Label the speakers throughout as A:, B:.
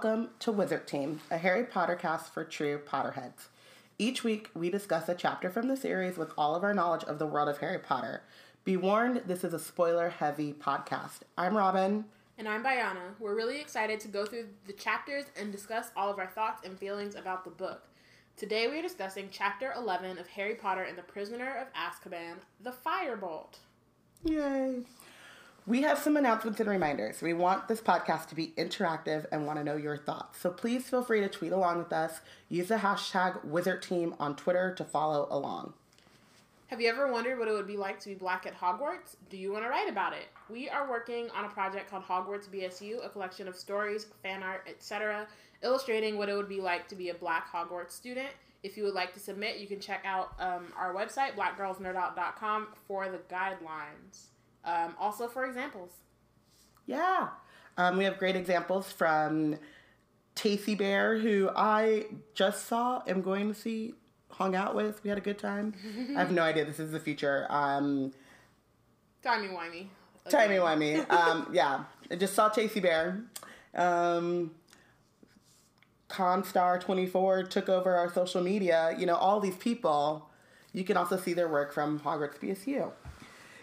A: Welcome to Wizard Team, a Harry Potter cast for true Potterheads. Each week, we discuss a chapter from the series with all of our knowledge of the world of Harry Potter. Be warned, this is a spoiler heavy podcast. I'm Robin.
B: And I'm Bayana. We're really excited to go through the chapters and discuss all of our thoughts and feelings about the book. Today we are discussing Chapter 11 of Harry Potter and the Prisoner of Azkaban, The Firebolt.
A: Yay! We have some announcements and reminders. We want this podcast to be interactive and want to know your thoughts. So please feel free to tweet along with us. Use the hashtag WizardTeam on Twitter to follow along.
B: Have you ever wondered what it would be like to be black at Hogwarts? Do you want to write about it? We are working on a project called Hogwarts BSU, a collection of stories, fan art, etc., illustrating what it would be like to be a black Hogwarts student. If you would like to submit, you can check out um, our website, blackgirlsnerdout.com, for the guidelines. Um, also for examples.
A: Yeah. Um, we have great examples from Tacy Bear, who I just saw, am going to see, hung out with. We had a good time. I have no idea. This is the future. Um,
B: Timey-wimey.
A: Timey-wimey. Um, yeah. I just saw Tacy Bear. Um, Constar24 took over our social media. You know, all these people, you can also see their work from Hogwarts BSU.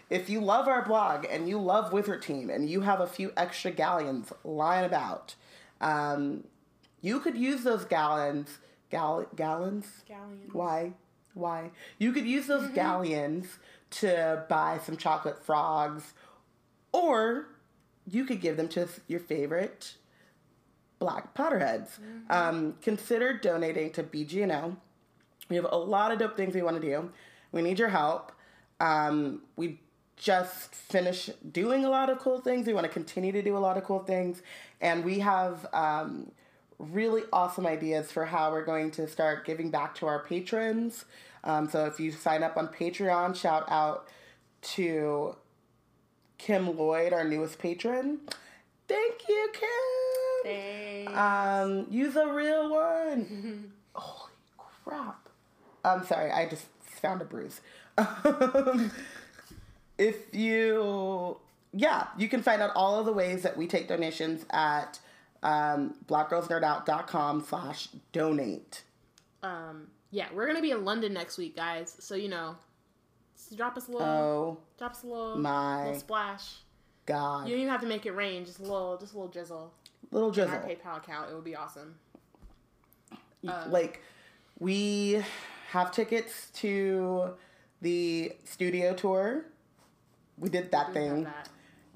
A: If you love our blog and you love Wizard Team and you have a few extra galleons lying about, um, you could use those gallons. Gal- gallons?
B: Galleons.
A: Why? Why? You could use those galleons to buy some chocolate frogs, or you could give them to your favorite black Potterheads. Um, consider donating to BGNO. We have a lot of dope things we want to do. We need your help. Um, we just finish doing a lot of cool things. We want to continue to do a lot of cool things. And we have um, really awesome ideas for how we're going to start giving back to our patrons. Um, so if you sign up on Patreon, shout out to Kim Lloyd, our newest patron. Thank you, Kim.
B: Thanks.
A: Um, use a real one. Holy crap. I'm sorry, I just found a bruise. If you, yeah, you can find out all of the ways that we take donations at um, blackgirlsnerdout.com slash donate.
B: um, yeah, we're gonna be in London next week, guys. So you know, drop us a little,
A: Oh
B: drop us a little,
A: my
B: little splash.
A: God.
B: You don't even have to make it rain. Just a little, just a little drizzle.
A: Little drizzle.
B: In our. PayPal account, it would be awesome.
A: like we have tickets to the studio tour. We did that
B: We
A: thing.
B: that.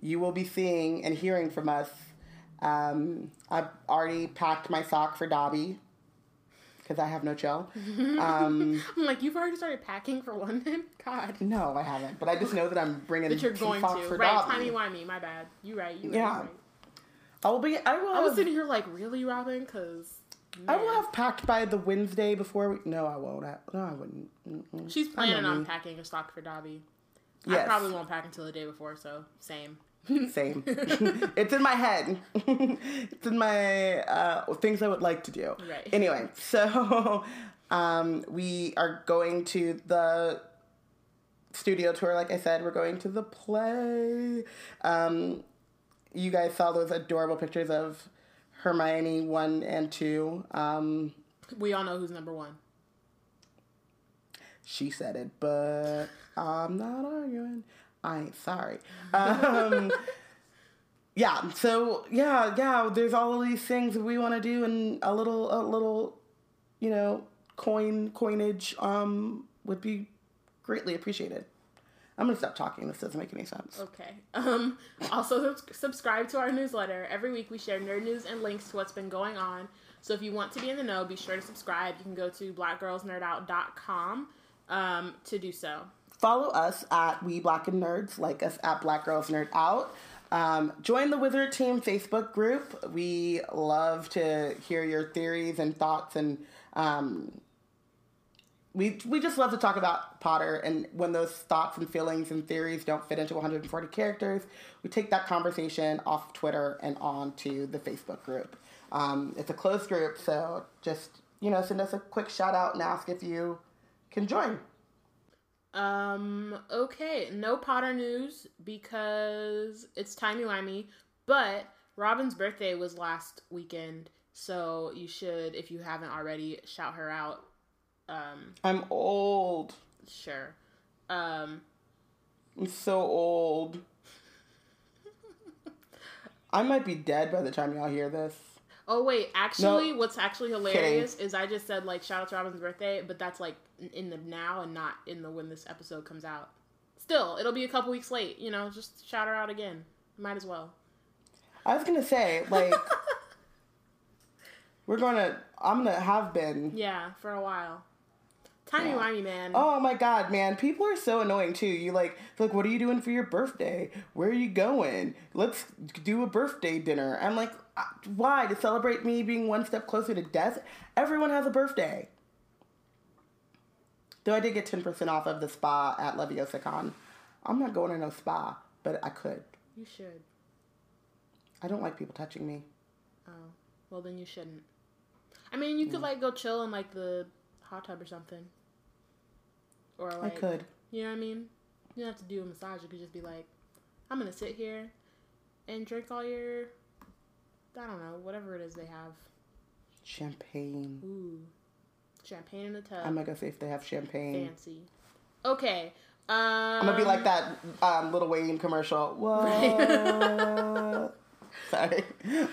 A: You will be seeing and hearing from us. Um, I've already packed my sock for Dobby because I have no chill. Um,
B: I'm like, you've already started packing for London. God,
A: no, I haven't, but I just know that I'm bringing
B: that you're going to.
A: for
B: Right,
A: Dobby.
B: timey wimey. My bad. You right. You.
A: Yeah.
B: right.
A: I will be. I will.
B: I was sitting here like, really, Robin? Because
A: I will have packed by the Wednesday before. We, no, I won't. I, no, I wouldn't. Mm-mm.
B: She's planning on
A: me.
B: packing a stock for Dobby. I probably won't pack until the day before, so same.
A: Same. it's in my head. it's in my uh, things I would like to do.
B: Right.
A: Anyway, so um, we are going to the studio tour. Like I said, we're going to the play. Um, you guys saw those adorable pictures of Hermione one and two. Um,
B: We all know who's number one.
A: She said it, but I'm not arguing. I ain't sorry. Um, yeah. So yeah, yeah. There's all of these things that we want to do, and a little, a little, you know, coin coinage um would be greatly appreciated. I'm gonna stop talking. This doesn't make any sense.
B: Okay. Um, also, subscribe to our newsletter. Every week we share nerd news and links to what's been going on. So if you want to be in the know, be sure to subscribe. You can go to blackgirlsnerdout.com um, to do so.
A: Follow us at We Black and Nerds, like us at Black Girls Nerd Out. Um, join the Wizard Team Facebook group. We love to hear your theories and thoughts, and um, we we just love to talk about Potter. And when those thoughts and feelings and theories don't fit into 140 characters, we take that conversation off Twitter and onto the Facebook group. Um, it's a closed group, so just you know, send us a quick shout out and ask if you can join.
B: Um, okay, no Potter news because it's timey wimey, but Robin's birthday was last weekend, so you should, if you haven't already, shout her out. Um,
A: I'm old.
B: sure. Um,
A: I'm so old. I might be dead by the time y'all hear this.
B: oh wait, actually, what's actually hilarious is I just said like shout out to Robin's birthday, but that's like in the now and not in the when this episode comes out. Still, it'll be a couple weeks late. You know, just shout her out again. Might as well.
A: I was gonna say, like, we're gonna. I'm gonna have been.
B: Yeah, for a while. Timey
A: Yeah.
B: wimey, man.
A: Oh my god, man! People are so annoying too. You like, like, what are you doing for your birthday? Where are you going? Let's do a birthday dinner. I'm like, uh, why? To celebrate me being one step closer to death? Everyone has a birthday. Though I did get ten percent off of the spa at Leviosa Con. I'm not going to no spa, but I could.
B: You should.
A: I don't like people touching me.
B: Oh, well then you shouldn't. I mean, you could like go chill in like the hot tub or something. Or like,
A: I could.
B: you know what I mean? You don't have to do a massage. You could just be like, I'm gonna sit here and drink all your, I don't know, whatever it is they have.
A: Champagne.
B: Ooh, champagne in the tub.
A: I'm gonna say if they have champagne.
B: Fancy. Okay. Um,
A: I'm gonna be like that um, Lil Wayne commercial. What? Sorry.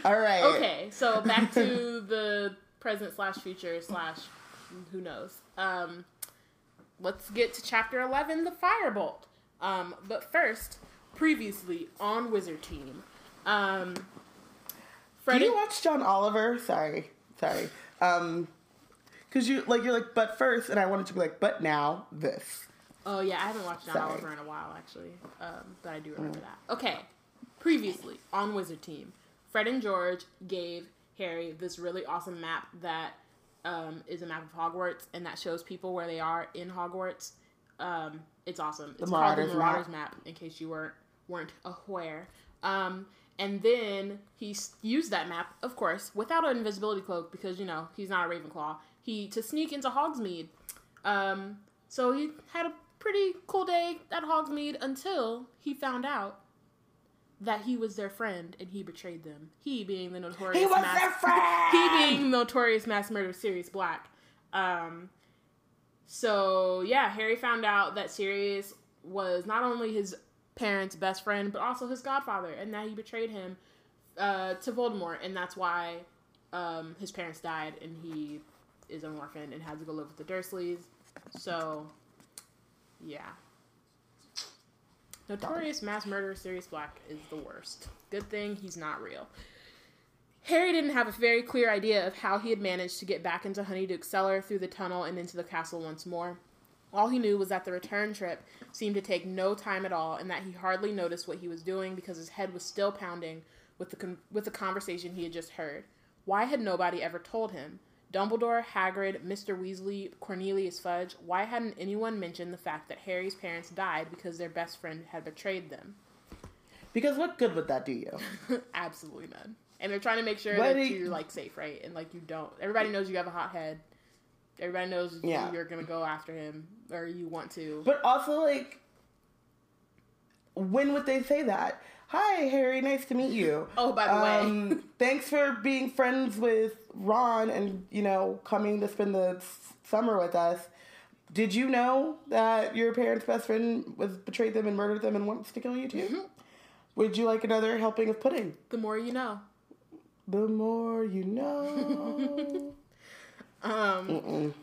A: All right.
B: Okay, so back to the present slash future slash who knows. Um, let's get to chapter eleven, the firebolt. Um, but first, previously on Wizard Team, um,
A: Do you watch John Oliver? Sorry, sorry. Um, cause you like you're like, but first, and I wanted to be like, but now this.
B: Oh yeah, I haven't watched John
A: Sorry.
B: Oliver in a while actually, um, but I do remember that. Okay, previously on Wizard Team, Fred and George gave Harry this really awesome map that um, is a map of Hogwarts, and that shows people where they are in Hogwarts. Um, it's awesome. It's called
A: Marauders
B: the
A: map.
B: Marauders map. in case you weren't weren't aware. Um, and then he used that map, of course, without an invisibility cloak because you know he's not a Ravenclaw. He to sneak into Hogsmeade. Um, so he had a pretty cool day at Hogsmeade until he found out that he was their friend and he betrayed them. He being the notorious
A: He was
B: mass,
A: their friend!
B: he being notorious mass murderer Sirius Black. Um, so yeah, Harry found out that Sirius was not only his parents' best friend but also his godfather, and that he betrayed him uh, to Voldemort, and that's why um, his parents died, and he is an orphan and has to go live with the Dursleys. So, yeah. Notorious mass murderer Sirius Black is the worst. Good thing he's not real. Harry didn't have a very clear idea of how he had managed to get back into Honeyduke's cellar through the tunnel and into the castle once more. All he knew was that the return trip seemed to take no time at all, and that he hardly noticed what he was doing because his head was still pounding with the con- with the conversation he had just heard. Why had nobody ever told him? Dumbledore, Hagrid, Mr. Weasley, Cornelius Fudge. Why hadn't anyone mentioned the fact that Harry's parents died because their best friend had betrayed them?
A: Because what good would that do you?
B: Absolutely none. And they're trying to make sure
A: Why
B: that
A: you-
B: you're like safe, right? And like you don't. Everybody knows you have a hot head. Everybody knows
A: Yeah.
B: you're gonna go after him or you want to.
A: But also, like, when would they say that? Hi, Harry. Nice to meet you.
B: Oh, by the way.
A: um, thanks for being friends with Ron and you know coming to spend the s- summer with us. Did you know that your parents' best friend was betrayed them and murdered them and wants to kill you too?
B: Mm-hmm.
A: Would you like another helping of pudding?
B: the more you know.
A: The more you know.
B: Um,
A: Mm-mm.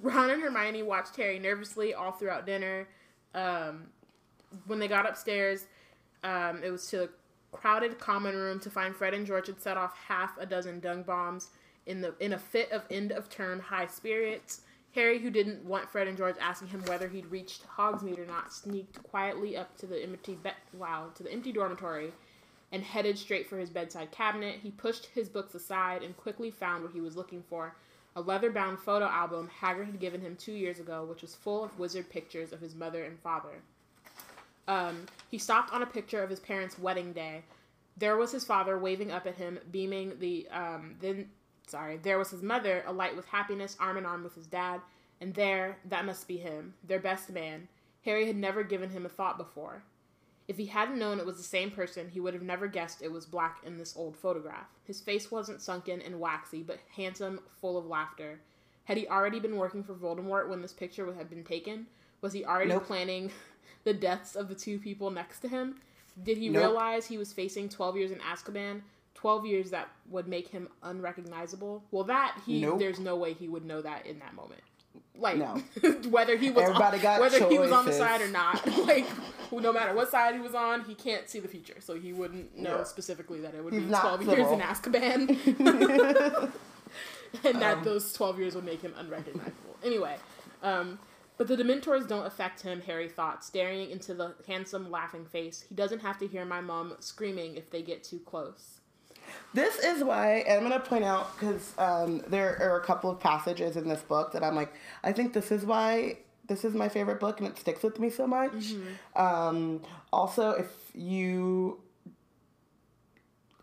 B: Ron and Hermione watched Harry nervously all throughout dinner. Um, when they got upstairs, um, it was to the crowded common room to find Fred and George had set off half a dozen dung bombs in the in a fit of end of term high spirits. Harry, who didn't want Fred and George asking him whether he'd reached Hogsmeade or not, sneaked quietly up to the empty be- wow to the empty dormitory and headed straight for his bedside cabinet. He pushed his books aside and quickly found what he was looking for a leather bound photo album Hagrid had given him two years ago, which was full of wizard pictures of his mother and father. Um, he stopped on a picture of his parents' wedding day. There was his father waving up at him, beaming the um, then sorry, there was his mother, alight with happiness, arm in arm with his dad, and there, that must be him, their best man. Harry had never given him a thought before. If he hadn't known it was the same person, he would have never guessed it was Black in this old photograph. His face wasn't sunken and waxy, but handsome, full of laughter. Had he already been working for Voldemort when this picture would have been taken? Was he already
A: Nope.
B: planning the deaths of the two people next to him? Did he
A: Nope.
B: realize he was facing 12 years in Azkaban? 12 years that would make him unrecognizable? Well, that he
A: Nope.
B: there's no way he would know that in that moment. Like
A: No.
B: whether he was
A: Everybody
B: on,
A: got
B: whether he was on the side or not, like no matter what side he was on, he can't see the future, so he wouldn't know
A: Yeah.
B: specifically that it would
A: He's
B: be
A: not
B: 12 years in. Azkaban. and that
A: Um.
B: those 12 years would make him unrecognizable. Anyway, um, but the Dementors don't affect him, Harry thought, staring into the handsome, laughing face. He doesn't have to hear my mom screaming if they get too close.
A: This is why, and I'm going to point out because um, there are a couple of passages in this book that I'm like, I think this is why this is my favorite book and it sticks with me so much. Um, also, if you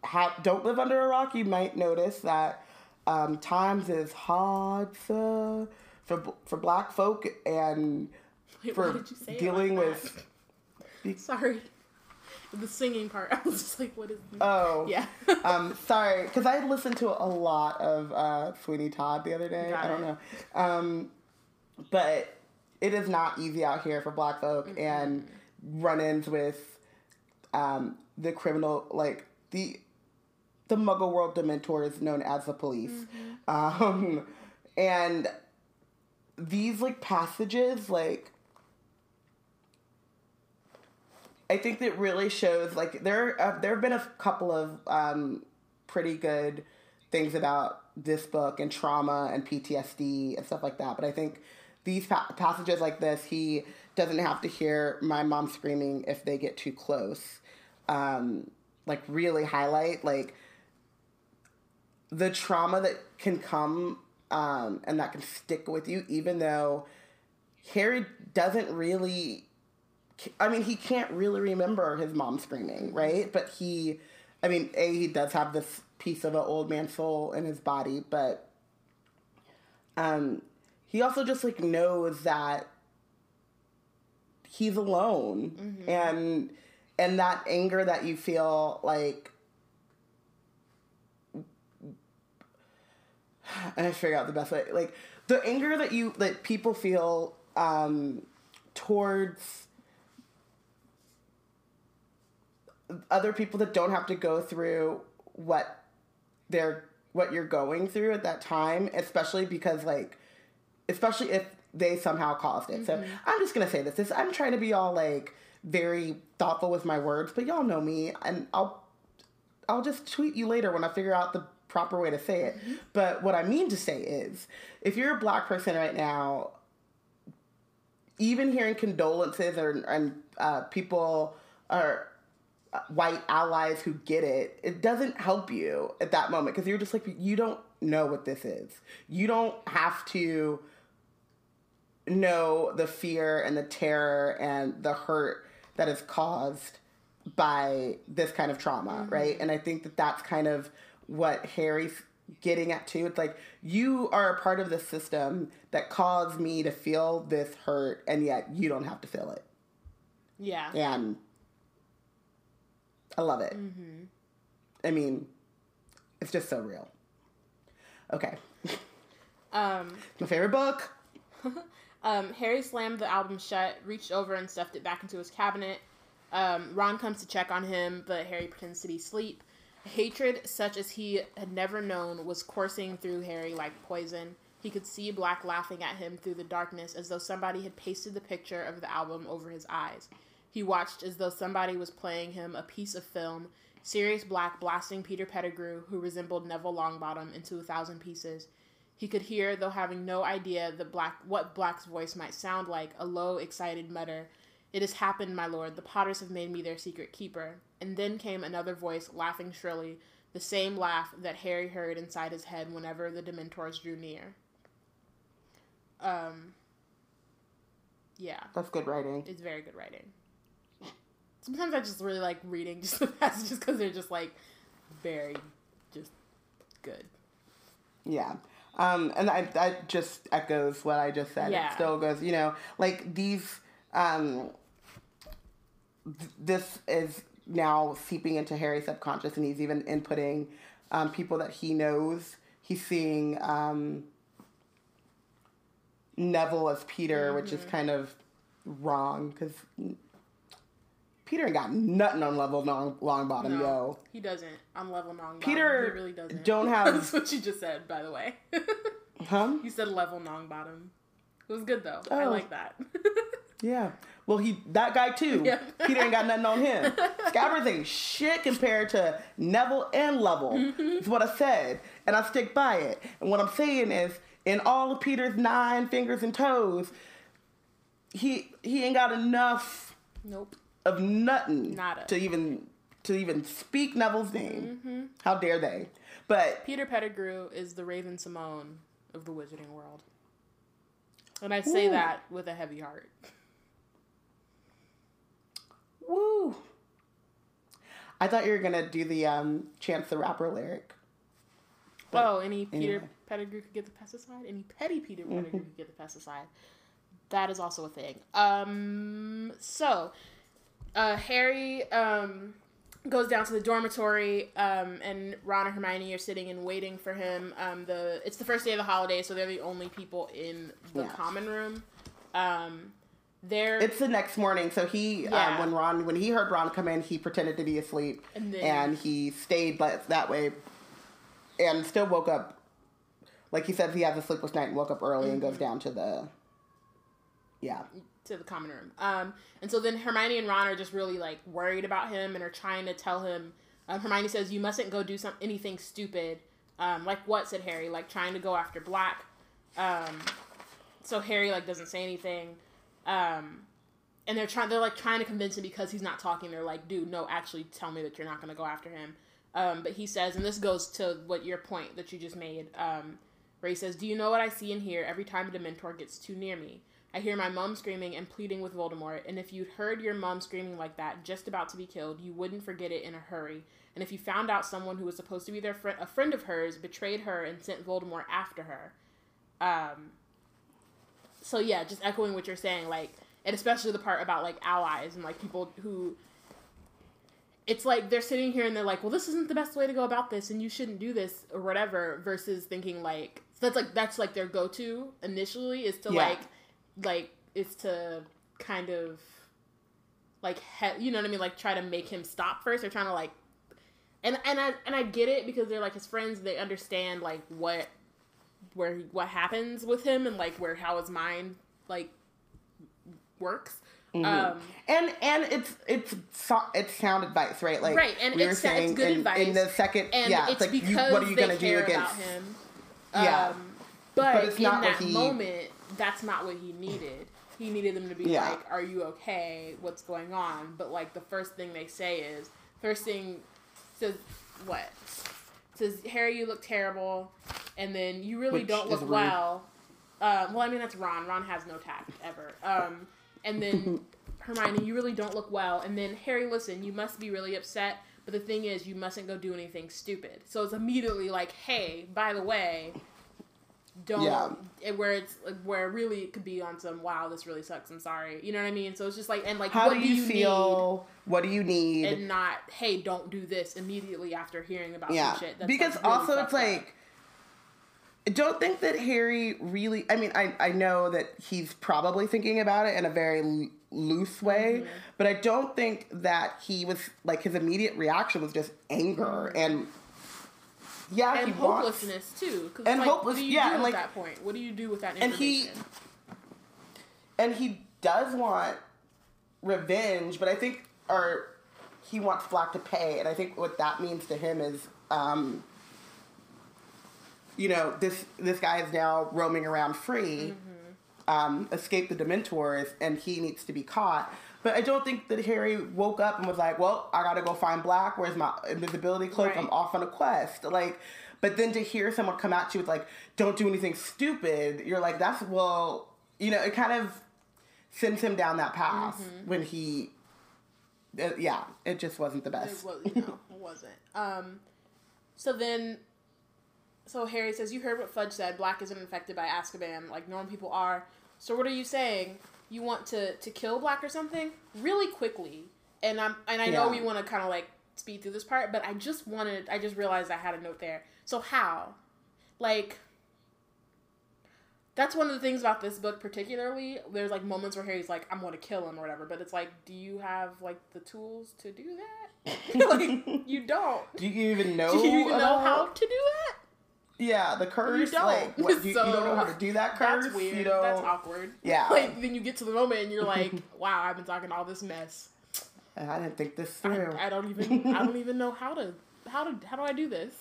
A: ha- don't live under a rock, you might notice that um, times is hard for for for black folk and
B: Wait,
A: for
B: did you say
A: dealing
B: like
A: with.
B: that? Sorry. The singing part, I was just like, what is This?
A: Oh,
B: Yeah.
A: um, sorry, because I listened to a lot of uh, Sweeney Todd the other day.
B: Got
A: I don't
B: it.
A: know, um, but it is not easy out here for Black folk
B: Mm-hmm.
A: and run-ins with um, the criminal, like the the Muggle world Dementors known as the police,
B: Mm-hmm.
A: um, and these like passages like. I think that really shows like there uh, there have been a couple of um, pretty good things about this book and trauma and PTSD and stuff like that. But I think these pa- passages like this, he doesn't have to hear my mom screaming if they get too close. Um, like really highlight like the trauma that can come um, and that can stick with you, even though Harry doesn't really I mean, he can't really remember his mom screaming, right? But he, I mean, A, he does have this piece of an old man soul in his body, but um, he also just like knows that he's alone and and that anger that you feel like I figure out the best way like the anger that you that people feel um towards other people that don't have to go through what they're what you're going through at that time, especially because like especially if they somehow caused it. So I'm just gonna say this. This I'm trying to be all like very thoughtful with my words, but y'all know me and I'll I'll just tweet you later when I figure out the proper way to say it. But what I mean to say is if you're a black person right now, even hearing condolences or and uh, people are uh, white allies who get it, it doesn't help you at that moment because you're just like you don't know what this is. You don't have to know the fear and the terror and the hurt that is caused by this kind of trauma, right? And I think that that's kind of what Harry's getting at too. It's like you are a part of the system that caused me to feel this hurt, and yet you don't have to feel it.
B: Yeah.
A: And I love it. I mean, it's just so real. Okay,
B: Um,
A: my favorite book.
B: um, Harry slammed the album shut, reached over and stuffed it back into his cabinet. Um, Ron comes to check on him, but Harry pretends to be asleep. Hatred, such as he had never known, was coursing through Harry like poison. He could see Black laughing at him through the darkness as though somebody had pasted the picture of the album over his eyes. He watched as though somebody was playing him a piece of film, Sirius Black blasting Peter Pettigrew, who resembled Neville Longbottom, into a thousand pieces. He could hear, though having no idea the black what Black's voice might sound like, a low, excited mutter. It has happened, my lord. The Potters have made me their secret keeper. And then came another voice, laughing shrilly, the same laugh that Harry heard inside his head whenever the Dementors drew near. Um. Yeah,
A: That's good writing.
B: it's very good writing. Sometimes I just really like reading just the passages because they're just like very, just good.
A: Yeah. Um, and I, that just echoes what I just said.
B: Yeah.
A: It still goes, you know, like these, um, th- this is now seeping into Harry's subconscious, and he's even inputting um, people that he knows. He's seeing um, Neville as Peter, which is kind of wrong because Peter ain't got nothing on level long, long bottom,
B: No,
A: yo.
B: he doesn't. On level non bottom
A: Peter
B: he really doesn't.
A: don't have-
B: That's what you just said, by the way.
A: Huh?
B: you said level non bottom. It was good though. I
A: Oh.
B: like that.
A: Yeah. Well, he that guy too.
B: Yeah.
A: Peter ain't got nothing on him. Scabbers ain't shit compared to Neville and Level.
B: Mm-hmm.
A: Is what I said, and I stick by it. And what I'm saying is, in all of Peter's nine fingers and toes, he he ain't got enough
B: nope.
A: of nothing
B: Nada.
A: to even to even speak Neville's name.
B: Mm-hmm.
A: How dare they? But
B: Peter Pettigrew is the Raven-Symoné of the Wizarding world. And I say
A: Ooh.
B: that with a heavy heart.
A: woo. I thought you were gonna do the um, Chance the Rapper lyric. But
B: oh, any Peter
A: anyway. Mm-hmm.
B: Pettigrew could get the pesticide? Any petty Peter Pettigrew could get the pesticide. That is also a thing. Um, so, uh, Harry um, goes down to the dormitory, um, and Ron and Hermione are sitting and waiting for him. Um, the it's the first day of the holiday, so they're the only people in the
A: Yeah.
B: common room. Um, they're
A: It's the next morning, so he
B: Yeah.
A: um, when Ron when he heard Ron come in, he pretended to be asleep,
B: And then-
A: and he stayed like, that way, and still woke up. Like he said, he has a sleepless night and woke up early and
B: Mm-hmm.
A: goes down to the. Yeah,
B: to the common room. Um, and so then Hermione and Ron are just really like worried about him and are trying to tell him. Um, Hermione says, "You mustn't go do some anything stupid." Um, like what said Harry? Like trying to go after Black. Um, so Harry like doesn't say anything. Um, and they're trying. They're like trying to convince him because he's not talking. They're like, "Dude, no, actually, tell me that you're not going to go after him." Um, but he says, and this goes to what your point that you just made. Um, he says, "Do you know what I see and hear every time a Dementor gets too near me? I hear my mom screaming and pleading with Voldemort, and if you'd heard your mom screaming like that, just about to be killed, you wouldn't forget it in a hurry. And if you found out someone who was supposed to be their friend, a friend of hers, betrayed her and sent Voldemort after her." Um. So yeah, just echoing what you're saying, like, and especially the part about like allies and like people who it's like they're sitting here and they're like, well, this isn't the best way to go about this, and you shouldn't do this or whatever. Versus thinking like that's like that's like their go to initially is to
A: Yeah.
B: like like is to kind of like he- you know what I mean, like try to make him stop first. They're trying to like and and I and I get it because they're like his friends. They understand like what where he- what happens with him and like where how his mind like works.
A: Mm-hmm.
B: Um,
A: and and it's it's so, it's sound advice, right? Like
B: Right, and
A: we
B: it's- it's
A: saying
B: good
A: in,
B: advice.
A: in the second,
B: and
A: yeah,
B: it's,
A: it's like you, what are you gonna do against?
B: him.
A: Yeah.
B: Um, but,
A: But it's not what
B: that
A: he-
B: moment, that's not what he needed. He needed them to be
A: Yeah.
B: like, "Are you okay? What's going on?" But like the first thing they say is, first thing says what? Says Harry, you look terrible, and then you really
A: Which
B: don't look well. Um, well, I mean that's Ron. Ron has no tact ever. Um, and then Hermione, you really don't look well. And then Harry, listen, you must be really upset. But the thing is, you mustn't go do anything stupid. So it's immediately like, hey, by the way, don't.
A: Yeah.
B: Where it's like, where really it could be on some wow, this really sucks. I'm sorry. You know what I mean? So it's just like and like,
A: How
B: what
A: do you,
B: need?
A: feel? What do you need?
B: And not, hey, don't do this immediately after hearing about
A: yeah,
B: some shit. That's,
A: because
B: like, really
A: also it's like. I don't think that Harry really. I mean, I, I know that he's probably thinking about it in a very loose way,
B: Mm-hmm.
A: but I don't think that he was like his immediate reaction was just anger and yeah,
B: Mm-hmm. and
A: he wants
B: hopelessness too. 'cause,
A: And
B: like,
A: hopeless-
B: What do you
A: yeah, and,
B: at
A: like-
B: that point? What do you do with that
A: and he-
B: information?
A: and he does want revenge, but I think or he wants Black to pay, and I think what that means to him is, um, you know, this this guy is now roaming around free, um, escaped the Dementors, and he needs to be caught. But I don't think that Harry woke up and was like, "Well, I gotta go find Black. Where's my invisibility cloak?
B: Right.
A: I'm off on a quest." Like, but then to hear someone come at you with like, "Don't do anything stupid," you're like, "That's well," you know, it kind of sends him down that path when he, uh, yeah, it just wasn't the
B: It
A: best.
B: was, no, it wasn't. Um, so then, so Harry says, "You heard what Fudge said. Black isn't infected by Azkaban like normal people are. So what are you saying? You want to to kill Black or something really quickly?" and I'm and I know
A: Yeah.
B: we want to kind of like speed through this part, but I just wanted I just realized I had a note there. So how, like. That's one of the things about this book, particularly. There's like moments where Harry's like, "I'm going to kill him" or whatever, but it's like, do you have like the tools to do that? like, you don't.
A: Do you even know?
B: Do you even know how to do that?
A: Yeah, the curse.
B: don't.
A: Like, what, you, you don't know how to do that curse.
B: That's weird.
A: You don't.
B: That's awkward.
A: Yeah.
B: Like then you get to the moment and you're like, "Wow, I've been talking all this mess.
A: I didn't think this through.
B: I don't even. I don't even know how to. How to. How do I do this?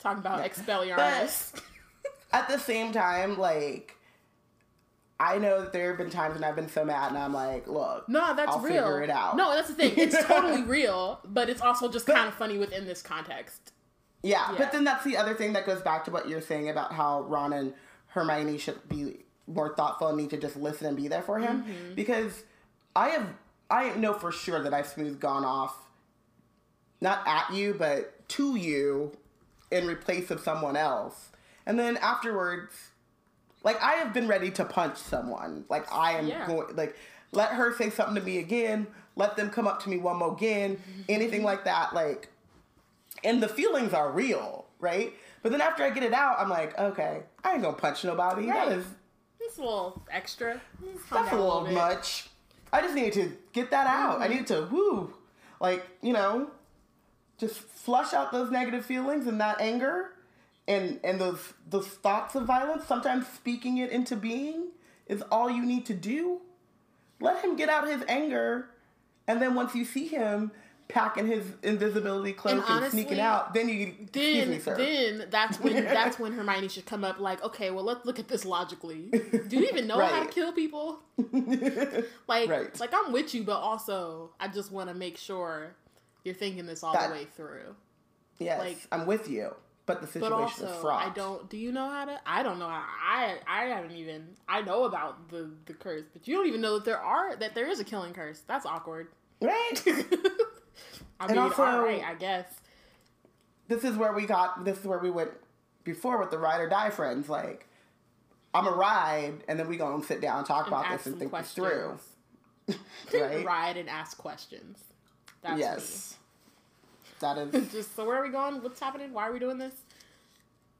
B: Talking about
A: But-
B: Expelliarmus.
A: At the same time, like, I know that there have been times when I've been so mad, and I'm like, look,
B: No, that's
A: I'll
B: real.
A: figure it out.
B: No, that's the thing. It's totally real, but it's also just kind of funny within this context.
A: Yeah,
B: Yeah.
A: but then that's the other thing that goes back to what you're saying about how Ron and Hermione should be more thoughtful and need to just listen and be there for him.
B: Mm-hmm.
A: Because I have, I know for sure that I've smooth gone off, not at you, but to you in replace of someone else. And then afterwards, like I have been ready to punch someone. Like I am
B: Yeah.
A: going, like, let her say something to me again, let them come up to me one more again, anything like that. Like, and the feelings are real, right? But then after I get it out, I'm like, okay, I ain't gonna punch nobody.
B: Right.
A: That is
B: It's a little extra.
A: That's a little
B: bit.
A: much. I just needed to get that out. I needed to mm-hmm. woo, like you know, just flush out those negative feelings and that anger, and and those those thoughts of violence. Sometimes speaking it into being is all you need to do. Let him get out his anger, and then once you see him packing his invisibility cloak and,
B: honestly,
A: sneaking out, then you
B: Then,
A: me, sir.
B: then that's when that's when Hermione should come up. Like, okay, well, let's look at this logically. Do you even know how to kill people? Like,
A: Right.
B: like I'm with you, but also I just want to make sure you're thinking this all
A: That-
B: the way through.
A: yes,
B: like-
A: I'm with you, but the
B: But
A: situation
B: also,
A: is fraught.
B: I don't. Do you know how to? I don't know. How, I I haven't even. I know about the the curse, but you don't even know that there are that there is a killing curse. That's awkward.
A: right.
B: I
A: And
B: mean,
A: also-
B: all right, I guess.
A: this is where we got this is where we went before with the ride or die friends like i'm a ride and then we gonna sit down and talk
B: And
A: about this and think this through right
B: Ride and ask questions. That's
A: yes that
B: me.
A: is
B: Just so where are we going? What's happening? Why are we doing this?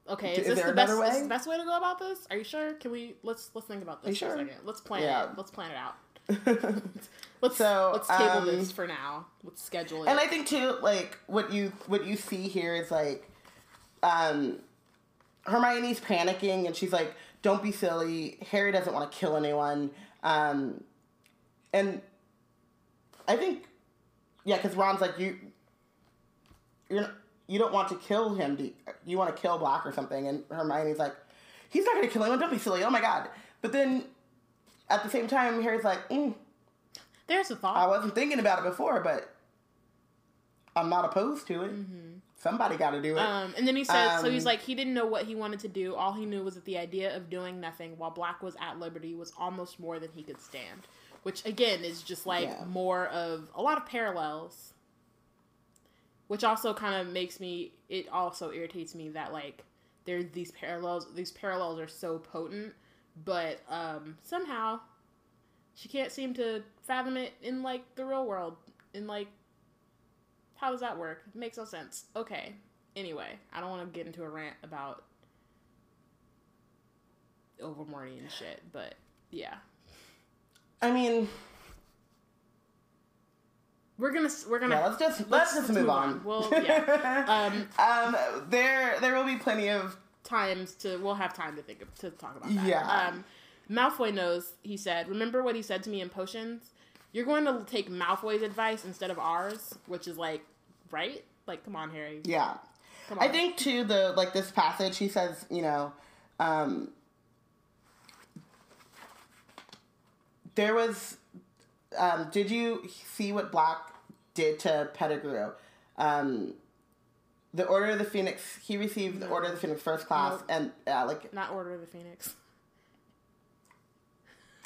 B: Okay, is,
A: Is
B: this the best?
A: another
B: Is this
A: way?
B: the best way to go about this? Are you sure? Can we let's let's think about this
A: sure?
B: a second. Let's plan
A: Yeah.
B: it. Let's plan it out. Let's
A: So,
B: let's table
A: um,
B: this for now. Let's schedule it.
A: and i think too like what you what you see here is like um hermione's panicking and she's like don't be silly. Harry doesn't want to kill anyone. Um and i think yeah because ron's like you you're not, you don't want to kill him. Do you, you want to kill black or something? And hermione's like he's not going to kill anyone. Don't be silly. Oh my god. But then at the same time harry's like mm,
B: There's a thought.
A: I wasn't thinking about it before, but I'm not opposed to it. Somebody got to do it.
B: Um, and then he says, so he's
A: Um,
B: like, he didn't know what he wanted to do. All he knew was that the idea of doing nothing while Black was at liberty was almost more than he could stand. Which, again, is just like
A: Yeah.
B: more of a lot of parallels. Which also kind of makes me, it also irritates me that, like, there these parallels, these parallels are so potent, but um, somehow she can't seem to fathom it in, like, the real world. In, like, how does that work? It makes no sense. Okay. Anyway, I don't want to get into a rant about Overmorning and shit, but yeah,
A: I mean,
B: we're gonna we're gonna
A: yeah, let's just let's, just move, on.
B: Well, yeah. Um,
A: um, there there will be plenty of
B: times to we'll have time to think of, to talk about that.
A: Yeah.
B: Um, Malfoy knows. He said, "Remember what he said to me in potions? You're going to take Malfoy's advice instead of ours, which is like, right? Like, come on, Harry.
A: yeah.
B: Come
A: I think too the like this passage he says you know, um, there was. Um, did you see what Black did to Pettigrew? Um, the Order of the Phoenix. He received the Order of the Phoenix first class,
B: Nope.
A: and uh, like
B: Not Order of the Phoenix."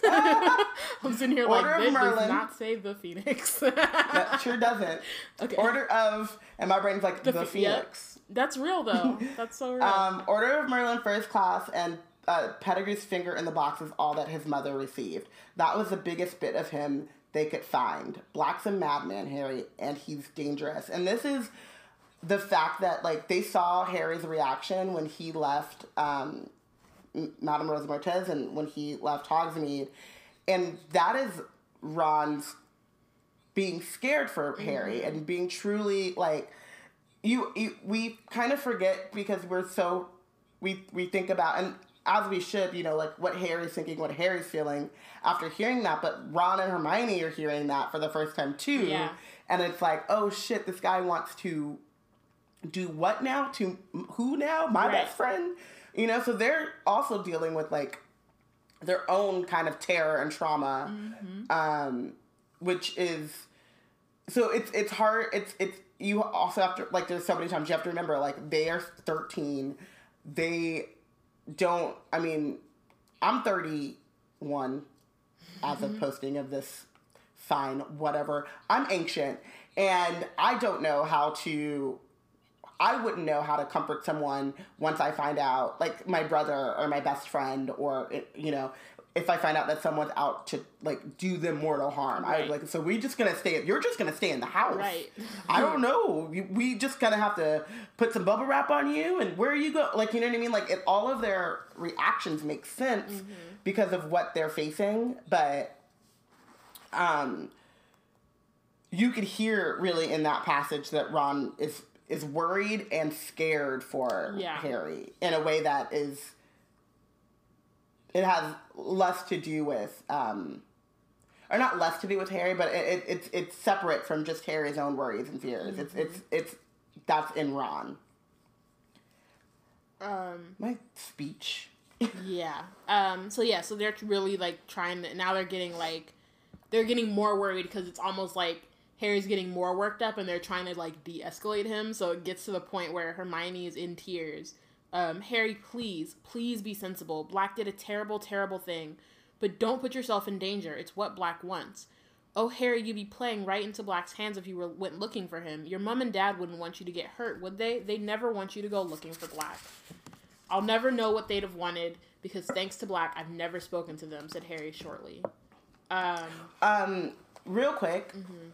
B: I'm sitting here
A: Order
B: like,
A: of
B: this does not save the Phoenix.
A: that sure doesn't.
B: okay.
A: Order of, and my brain's like the,
B: The ph- yep.
A: Phoenix.
B: That's real though. That's so real.
A: Um, Order of Merlin first class and uh, Pettigrew's finger in the box is all that his mother received. That was the biggest bit of him they could find. Black's a madman, Harry, and he's dangerous. And this is the fact that like they saw Harry's reaction when he left um, Madam Rosmerta's and when he left Hogsmeade, and that is Ron's being scared for mm-hmm. Harry and being truly like you, you. We kind of forget because we're so we we think about and as we should, you know, like what Harry's thinking, what Harry's feeling after hearing that. But Ron and Hermione are hearing that for the first time too, yeah. and it's like, oh shit, this guy wants to do what now? To who now? My right. best friend, you know. So they're also dealing with like their own kind of terror and trauma, mm-hmm. um, which is so it's it's hard. It's it's you also have to like there's so many times you have to remember like they are thirteen, they don't. I mean, I'm 31 as of mm-hmm. posting of this. Fine, whatever. I'm ancient, and I don't know how to. I wouldn't know how to comfort someone once I find out, like my brother or my best friend, or you know, if I find out that someone's out to like do them mortal harm. Right. I like so we just gonna stay. You're just gonna stay in the house.
B: Right.
A: I don't know. We just gonna have to put some bubble wrap on you and where are you go. Like you know what I mean. Like it, all of their reactions make sense mm-hmm. because of what they're facing, but um, you could hear really in that passage that Ron is is worried and scared for yeah. Harry in a way that is it has less to do with um, or not less to do with Harry, but it, it, it's it's separate from just Harry's own worries and fears. Mm-hmm. It's it's it's that's in Ron.
B: Um,
A: my speech.
B: yeah. Um. So yeah. So they're really like trying to now. They're getting like they're getting more worried because it's almost like Harry's getting more worked up, and they're trying to like de-escalate him. So it gets to the point where Hermione is in tears um, Harry, please, please be sensible. Black did a terrible, terrible thing, but don't put yourself in danger. It's what Black wants. Oh, Harry, you'd be playing right into Black's hands if you were, went looking for him. Your mom and dad wouldn't want you to get hurt, would they? They'd never want you to go looking for Black. I'll never know what they'd have wanted because thanks to Black, I've never spoken to them," said Harry shortly. Um,
A: um real quick, mm-hmm.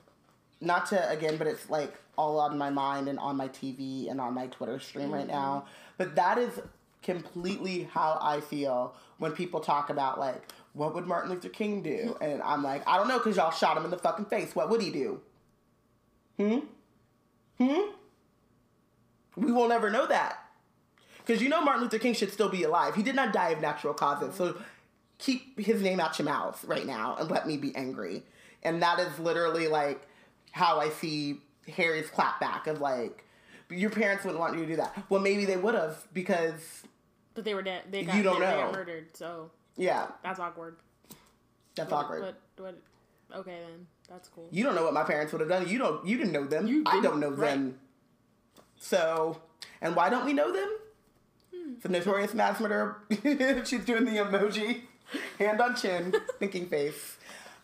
A: Not to again, but it's like all on my mind and on my TV and on my Twitter stream mm-hmm. right now. But that is completely how I feel when people talk about like what would Martin Luther King do? And I'm like, I don't know because y'all shot him in the fucking face. What would he do? Hmm? Hmm? We will never know that. Because you know Martin Luther King should still be alive. He did not die of natural causes. So keep his name out your mouth right now and let me be angry. And that is literally like how I see Harry's clapback of like, your parents wouldn't want you to do that. Well, maybe they would have because.
B: But they were dead. They got, you don't they, know. They got murdered. So.
A: Yeah.
B: That's awkward.
A: That's
B: what,
A: awkward.
B: What, what, okay then, that's cool.
A: You don't know what my parents would have done. You don't. You didn't know them. You I don't know right. them. So, and why don't we know them? Hmm. The notorious mass murderer. She's doing the emoji, hand on chin, thinking face.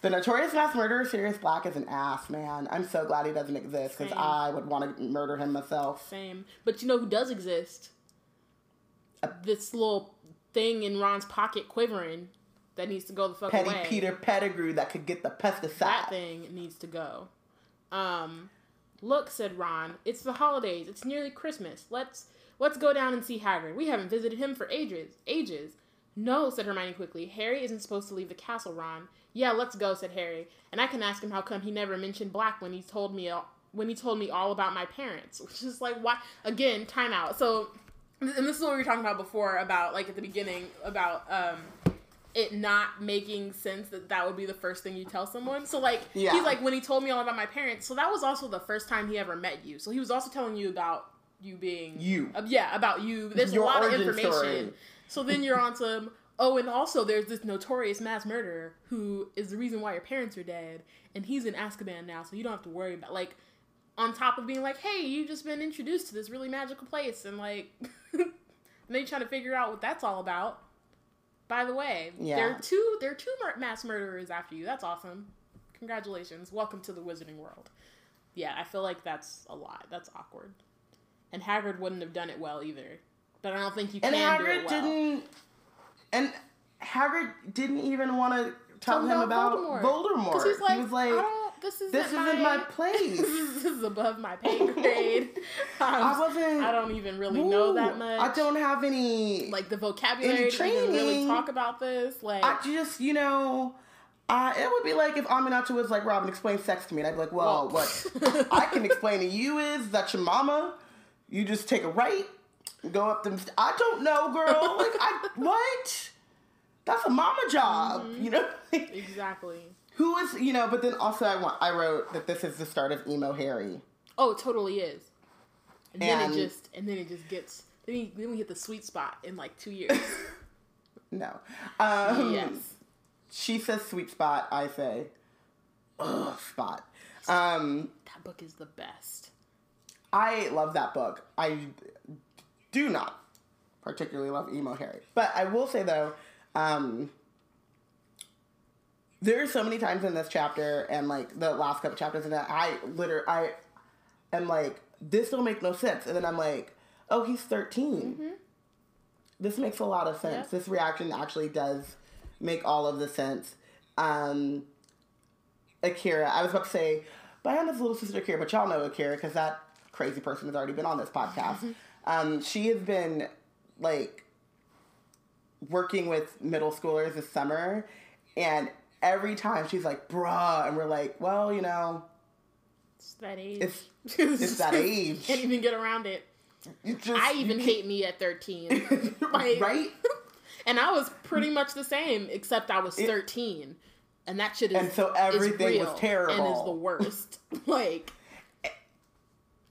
A: The notorious mass murderer Sirius Black is an ass, man. I'm so glad he doesn't exist because I would want to murder him myself.
B: Same. But you know who does exist? Uh, this little thing in Ron's pocket quivering that needs to go the fuck
A: Petty
B: away.
A: Peter Pettigrew that could get the pesticide.
B: That thing needs to go. Um, look, said Ron. It's the holidays. It's nearly Christmas. Let's let's go down and see Hagrid. We haven't visited him for ages. Ages. No, said Hermione quickly. Harry isn't supposed to leave the castle, Ron. Yeah, let's go, said Harry. And I can ask him how come he never mentioned Black when he told me all, when he told me all about my parents. Which is like why again, timeout. So and this is what we were talking about before about like at the beginning about um it not making sense that that would be the first thing you tell someone. So like yeah. he's like when he told me all about my parents. So that was also the first time he ever met you. So he was also telling you about you being
A: you.
B: Uh, yeah, about you. There's Your a lot of information. Story. So then you're on some Oh, and also there's this notorious mass murderer who is the reason why your parents are dead, and he's in Azkaban now, so you don't have to worry about like. On top of being like, hey, you've just been introduced to this really magical place, and like, then you trying to figure out what that's all about. By the way, yeah. there are two there are two mass murderers after you. That's awesome. Congratulations. Welcome to the Wizarding World. Yeah, I feel like that's a lot. That's awkward. And Hagrid wouldn't have done it well either. But I don't think you can and Hagrid do it well.
A: didn't and Hagrid didn't even want to tell, him about Voldemort.
B: Because he's like,
A: he was like,
B: I don't, this isn't,
A: this
B: my,
A: isn't my place.
B: this is above my pay grade.
A: I wasn't.
B: I don't even really know that much.
A: I don't have any.
B: like the vocabulary to even really talk about this. Like,
A: I just, you know, uh, it would be like if Aminatou was like, Robin, explain sex to me. And I'd be like, well,
B: Well.
A: what I can explain to you is that your mama, you just take a right, go up them. St- I don't know, girl. Like, I, what? That's a mama job,
B: Mm-hmm.
A: you know?
B: exactly.
A: Who is, you know, but then also I want, I wrote that this is the start of emo Harry.
B: Oh, it totally is. And, then it just, and then it just gets. Then, he, then we hit the sweet spot in like two years.
A: No. Um,
B: yes.
A: She says sweet spot, I say, ugh, spot. Um,
B: That book is the best.
A: I love that book. I do not particularly love emo Harry, but I will say though, um, there are so many times in this chapter and like the last couple chapters, and that I literally I am like, this don't make no sense, and then I'm like, oh, he's 13 This makes a lot of sense. This reaction actually does make all of the sense. Um, Akira. I was about to say Diana's little sister Akira, but y'all know Akira because that crazy person has already been on this podcast. Um, she has been like working with middle schoolers this summer, and every time she's like, "Bruh," and we're like, "Well, you know,
B: It's that age.
A: It's- it's that age.
B: Can't even get around it.
A: just
B: I even hate me at 13. Like-
A: right."
B: And I was pretty much the same, except I was
A: It-
B: 13. And that shit is
A: And so
B: is
A: everything was terrible.
B: and is the worst. like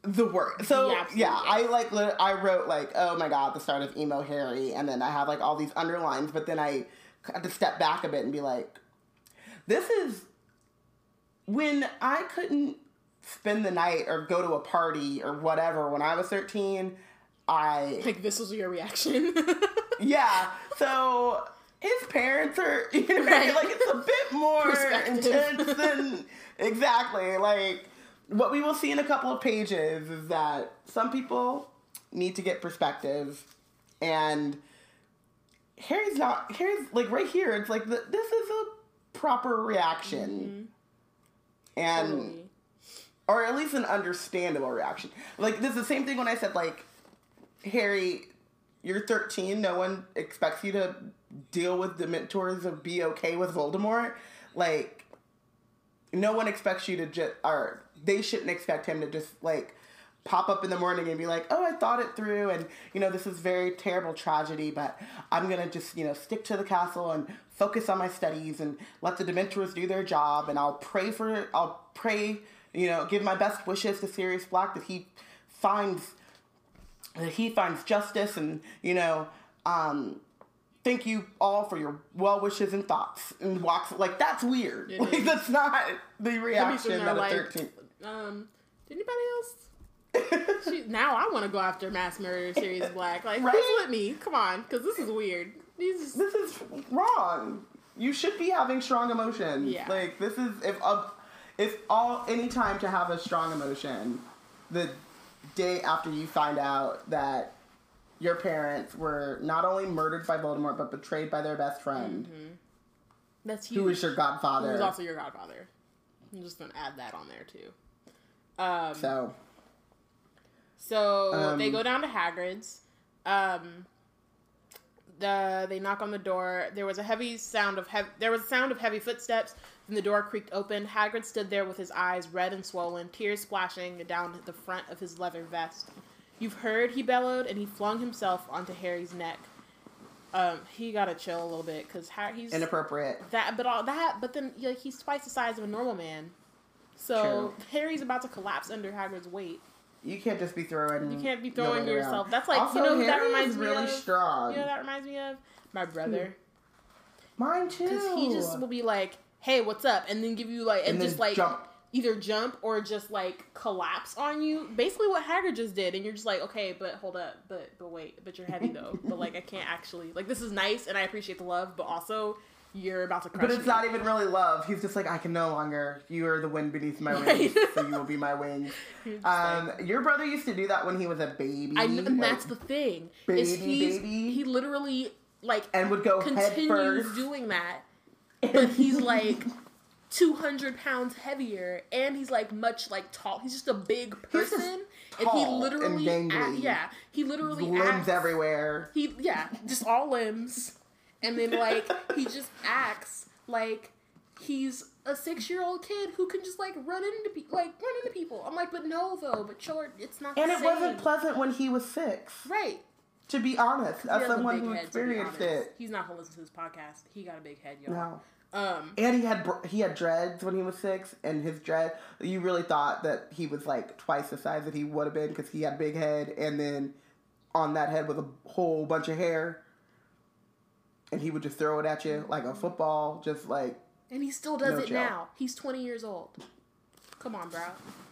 A: the worst. So
B: absolute
A: yeah. I like lit- I wrote like, oh my god, the start of emo Harry, and then I have like all these underlines, but then I had to step back a bit and be like, this is when I couldn't spend the night or go to a party or whatever when I was thirteen. I
B: like this was your reaction.
A: yeah, so. His parents are, you know, what I mean?
B: Right.
A: like it's a bit more intense than exactly like what we will see in a couple of pages is that some people need to get perspective and harry's not harry's like right here it's like the, this is a proper reaction. Mm-hmm. And
B: Totally.
A: or at least an understandable reaction. Like this is the same thing when i said like harry you're 13 no one expects you to deal with dementors or be okay with voldemort. Like no one expects you to just or they shouldn't expect him to just like pop up in the morning and be like oh i thought it through and you know this is very terrible tragedy but i'm gonna just you know stick to the castle and focus on my studies and let the dementors do their job and i'll pray for i'll pray you know give my best wishes to sirius black that he finds that he finds justice and you know um thank you all for your well wishes and thoughts and walks. Like that's weird. Like that's not the reaction that a
B: like,
A: 13
B: um, did anybody else? She, now I want to go after Mass Murder Sirius Black. Like,
A: Right?
B: who's with me? Come on, because this is weird. These
A: this is wrong you should be having strong emotions
B: Yeah.
A: like this is if uh, if all any time to have a strong emotion the day after you find out that your parents were not only murdered by Voldemort but betrayed by their best friend
B: that's huge.
A: who is your godfather
B: Who's also your godfather. I'm just gonna add that on there too. Um,
A: so
B: So
A: Um,
B: they go down to Hagrid's. Um, the they knock on the door. There was a heavy sound of heavy. There was a sound of heavy footsteps. Then the door creaked open. Hagrid stood there with his eyes red and swollen, tears splashing down the front of his leather vest. "You've heard," he bellowed, and he flung himself onto Harry's neck. Um, he gotta chill a little bit because he's
A: inappropriate
B: that, but all that, but then like he's twice the size of a normal man. So Harry's about to collapse under Hagrid's weight.
A: You can't just be throwing.
B: You can't be throwing
A: weight around.
B: yourself. That's like
A: also,
B: you know who that reminds
A: is
B: me
A: really
B: of.
A: strong.
B: You know that reminds me of my brother
A: Mine too.
B: because he just will be like, "Hey, what's up?" and then give you like and,
A: And
B: just like
A: jump.
B: either jump or just like collapse on you. Basically, what Hagrid just did, and you're just like, "Okay, but hold up, but but wait, but you're heavy though. but like I can't actually like this is nice and I appreciate the love, but also you're about to crush
A: But it's
B: me.
A: not even really love. He's just like, I can no longer. You are the wind beneath my
B: Right.
A: wings, so you will be my wings. Um,
B: like-
A: your brother used to do that when he was a baby.
B: I and
A: like,
B: that's the thing.
A: baby,
B: is he's,
A: baby.
B: He literally like
A: and would go
B: continues doing that but he's like 200 pounds heavier and he's like much like tall he's just a big person and he literally
A: and
B: act- yeah he literally
A: limbs
B: acts,
A: everywhere.
B: he yeah just all limbs and then like he just acts like he's a six year old kid who can just like run into people like run into people i'm like but no though but short it's not
A: And it wasn't pleasant when he was six.
B: right
A: To be honest, as someone who
B: head,
A: experienced it.
B: he's not gonna listen to this podcast he got a big head y'all
A: No.
B: um
A: And he had br- he had dreads when he was six, and his dread. You really thought that he was like twice the size that he would have been because he had a big head, and then on that head was a whole bunch of hair, and he would just throw it at you like a football, just like
B: And he still does
A: No
B: it now. He's 20 years old. Come on, bro.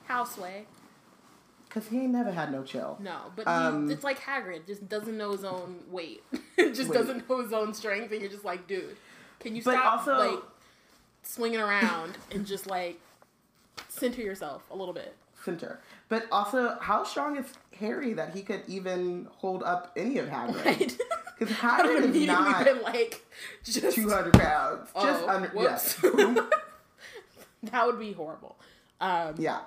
B: Houseway.
A: because he ain't never had no chill.
B: No, but
A: Um,
B: he, it's like Hagrid. Just doesn't know his own weight. just
A: Weight.
B: doesn't know his own strength. And you're just like, dude, can you
A: But
B: stop
A: also-
B: like swinging around and just like center yourself a little bit?
A: Center, but also how strong is Harry that he could even hold up any of Hagrid?
B: Right?
A: Because Hagrid is not
B: been like, just
A: two hundred pounds, just
B: Oh,
A: under.
B: whoops.
A: Yeah.
B: that would be horrible. Um,
A: yeah.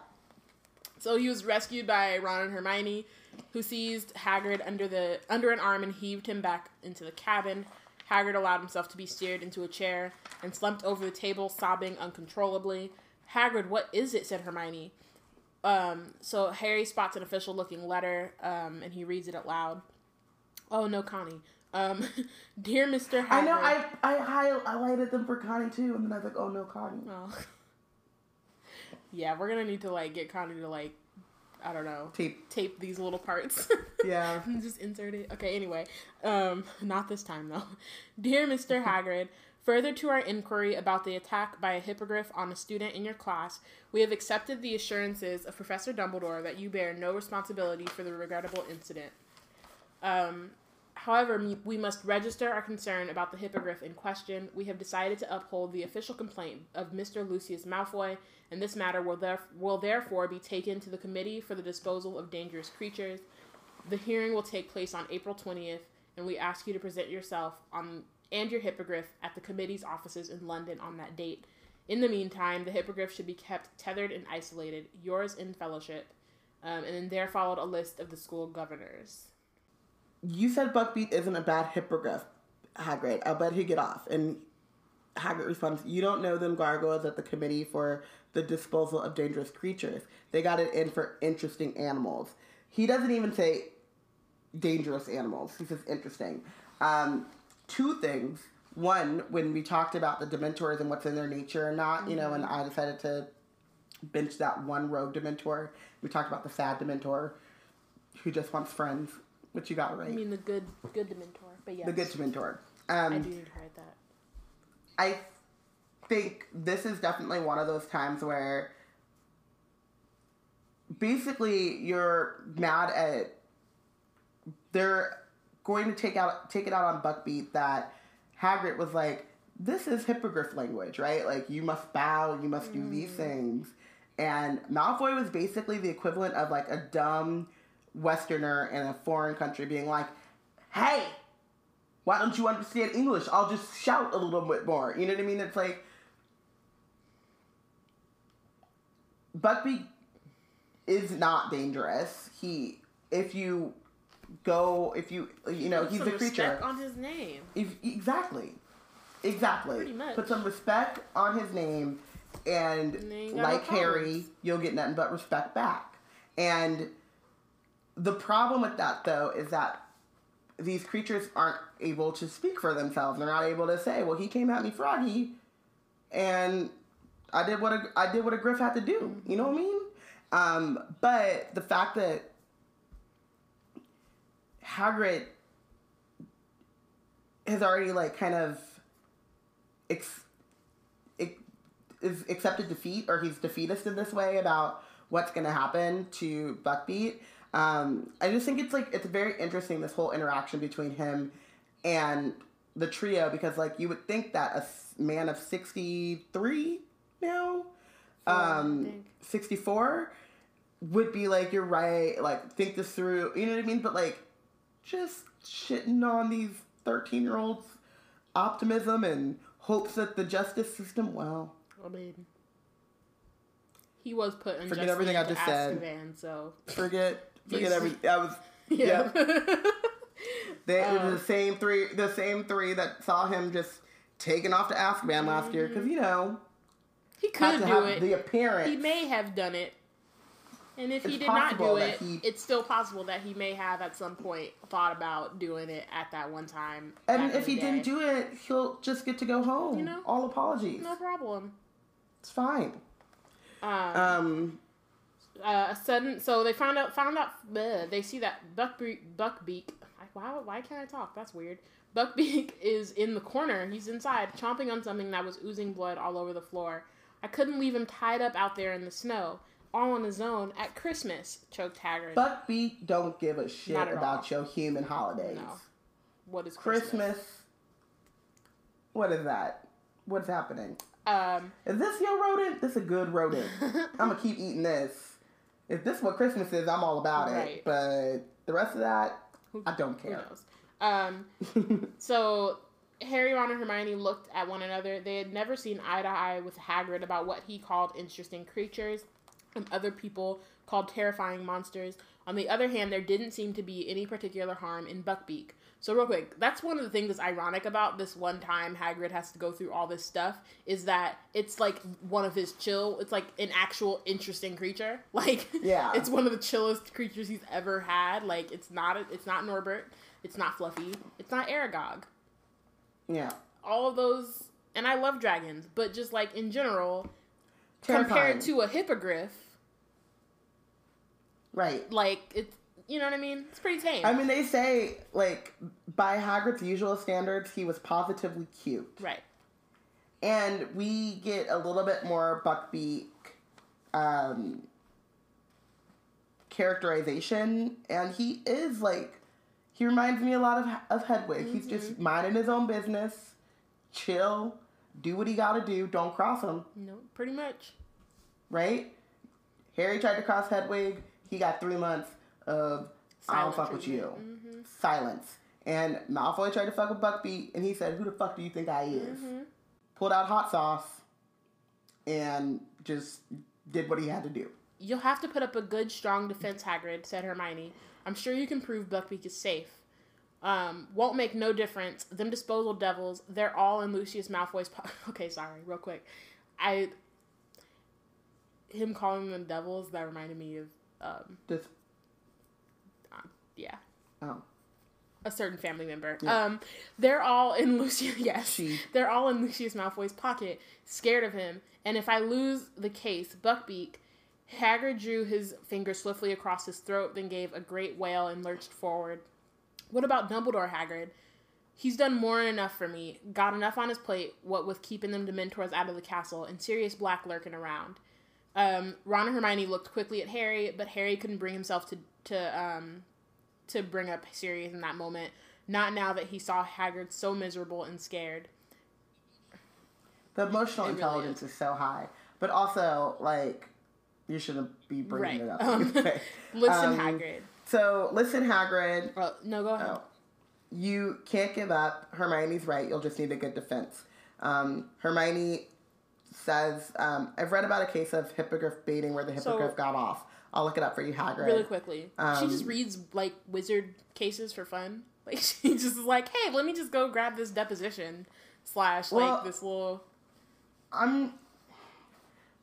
B: So he was rescued by Ron and Hermione, who seized Hagrid under the under an arm and heaved him back into the cabin. Hagrid allowed himself to be steered into a chair and slumped over the table, sobbing uncontrollably. Hagrid, what is it? said Hermione. Um, so Harry spots an official-looking letter, um, and he reads it out loud. Oh no, Connie. Um, dear Mister Hagrid.
A: I know. I I high- highlighted them for Connie too, and then I was like, oh no, Connie.
B: Oh. yeah, we're gonna need to like get Connie to like, I don't know,
A: Tape.
B: tape these little parts.
A: Yeah.
B: and just insert it. Okay, anyway. Um, not this time though. Dear Mr. Hagrid, further to our inquiry about the attack by a hippogriff on a student in your class, we have accepted the assurances of Professor Dumbledore that you bear no responsibility for the regrettable incident. Um, however, we must register our concern about the hippogriff in question. We have decided to uphold the official complaint of Mr. Lucius Malfoy, and this matter will, theref- will therefore be taken to the Committee for the Disposal of Dangerous Creatures. The hearing will take place on April 20th, and we ask you to present yourself on and your hippogriff at the committee's offices in London on that date. In the meantime, the hippogriff should be kept tethered and isolated. Yours in fellowship. Um, and then there followed a list of the school governors.
A: You said Buckbeak isn't a bad hippogriff, Hagrid. I bet he'd get off. And Hagrid responds, You don't know them gargoyles at the Committee for the Disposal of Dangerous Creatures. They got it in for interesting animals. He doesn't even say dangerous animals. He says interesting. Um, two things. One, when we talked about the Dementors and what's in their nature or not, you know, and I decided to bench that one rogue Dementor. We talked about the sad Dementor who just wants friends, which you got right.
B: I mean, the good, good Dementor. But yeah,
A: the good Dementor.
B: I
A: Um,
B: do need to write that.
A: I think this is definitely one of those times where basically you're mad at they're going to take out take it out on Buckbeak that Hagrid was like, This is hippogriff language, right? Like you must bow, you must do these mm. things. And Malfoy was basically the equivalent of like a dumb Westerner in a foreign country being like, Hey, why don't you understand English? I'll just shout a little bit more. You know what I mean? It's like Buckbeak is not dangerous. He, if you go, if you, you know, he's a creature.
B: respect on his name.
A: If, exactly, exactly.
B: Pretty much.
A: Put some respect on his name, and
B: And got no
A: like Harry, you'll get nothing but respect back. And the problem with that, though, is that these creatures aren't able to speak for themselves. They're not able to say, "Well, he came at me froggy," and I did what a, I did what a griff had to do. You know what I mean? Um, but the fact that Hagrid has already like kind of ex- ex- is accepted defeat or he's defeatist in this way about what's going to happen to Buckbeak. Um, I just think it's like it's very interesting this whole interaction between him and the trio because like you would think that a man of 63 now um 64 would be like you're right like think this through you know what i mean but like just shitting on these 13 year olds optimism and hopes that the justice system, well,
B: I mean, he was put in
A: Forget everything I just said.
B: Azkaban, so
A: forget, forget
B: These-
A: every. That was
B: yeah.
A: They it
B: Um,
A: was the same three, the same three that saw him just taken off to Azkaban last year because you know
B: he could do
A: have
B: it.
A: the appearance.
B: he may have done it. And if he did not do it,
A: he-
B: it's still possible that he may have at some point thought about doing it at that one time.
A: and if he didn't do it, he'll just get to go home.
B: You know?
A: all apologies.
B: no problem.
A: It's fine.
B: Um,
A: Um,
B: uh, a sudden, so they found out, found out, bleh, they see that Buckbeak, Buckbeak, why, why can't I talk? That's weird. Buckbeak is in the corner. He's inside, chomping on something that was oozing blood all over the floor. I couldn't leave him tied up out there in the snow, all on his own at Christmas, choked Hagrid.
A: Buckbeak don't give a shit about
B: all.
A: your human holidays.
B: No. what is Christmas?
A: Christmas. What is that? What's happening?
B: Um,
A: Is this your rodent? This is a good rodent. I'm gonna keep eating this. If this is what Christmas is, I'm all about
B: Right.
A: it. But the rest of that,
B: who,
A: I don't care.
B: Um, So Harry, Ron, and Hermione looked at one another. They had never seen eye to eye with Hagrid about what he called interesting creatures and other people called terrifying monsters. On the other hand, there didn't seem to be any particular harm in Buckbeak. So real quick, that's one of the things that's ironic about this one time Hagrid has to go through all this stuff is that it's like one of his chill. It's like an actual interesting creature. Like
A: Yeah.
B: it's one of the chillest creatures he's ever had. Like it's not it's not Norbert. It's not Fluffy. It's not Aragog
A: yeah.
B: all of those and I love dragons, but just like in general,
A: Terrifying.
B: compared to a hippogriff,
A: Right.
B: like it's you know what I mean? It's pretty tame.
A: I mean, they say, like, by Hagrid's usual standards, he was positively cute.
B: right.
A: And we get a little bit more Buckbeak um, characterization. And he is, like, he reminds me a lot of, of Hedwig. He's just minding his own business, chill, do what he gotta do, don't cross him,
B: No, pretty much.
A: right? Harry tried to cross Hedwig. He got three months of I don't fuck with you.
B: Mm-hmm.
A: Silence. And Malfoy tried to fuck with Buckbeak, and he said, "Who the fuck do you think I is?"
B: Mm-hmm.
A: Pulled out hot sauce, and just did what he had to do.
B: You'll have to put up a good, strong defense, Hagrid," said Hermione. "I'm sure you can prove Buckbeak is safe. Um, won't make no difference. Them disposal devils, they're all in Lucius Malfoy's po- Okay, sorry, real quick. I him calling them devils that reminded me of um,
A: Just
B: yeah,
A: oh,
B: a certain family member.
A: Yeah.
B: Um, they're all in Lucius. Yes,
A: She.
B: they're all in Lucius Malfoy's pocket, scared of him. And if I lose the case, Buckbeak, Hagrid drew his finger swiftly across his throat, then gave a great wail and lurched forward. What about Dumbledore, Hagrid? He's done more than enough for me. Got enough on his plate, what with keeping them Dementors out of the castle and Sirius Black lurking around. Um, Ron and Hermione looked quickly at Harry, but Harry couldn't bring himself to to um, to bring up Sirius in that moment. Not now that he saw Hagrid so miserable and scared.
A: the emotional
B: It really
A: intelligence is. so high, but also like you shouldn't be bringing it up.
B: Um, Listen,
A: Um,
B: Hagrid.
A: So listen, Hagrid.
B: Oh, no, go ahead.
A: Oh. You can't give up. Hermione's right. You'll just need a good defense. Um, Hermione says, um, I've read about a case of hippogriff baiting where the hippogriff
B: So-
A: got off. I'll look it up for you, Hagrid.
B: Really quickly. she
A: Um,
B: just reads like wizard cases for fun. Like she just is like, hey, let me just go grab this deposition slash like this little.
A: I'm.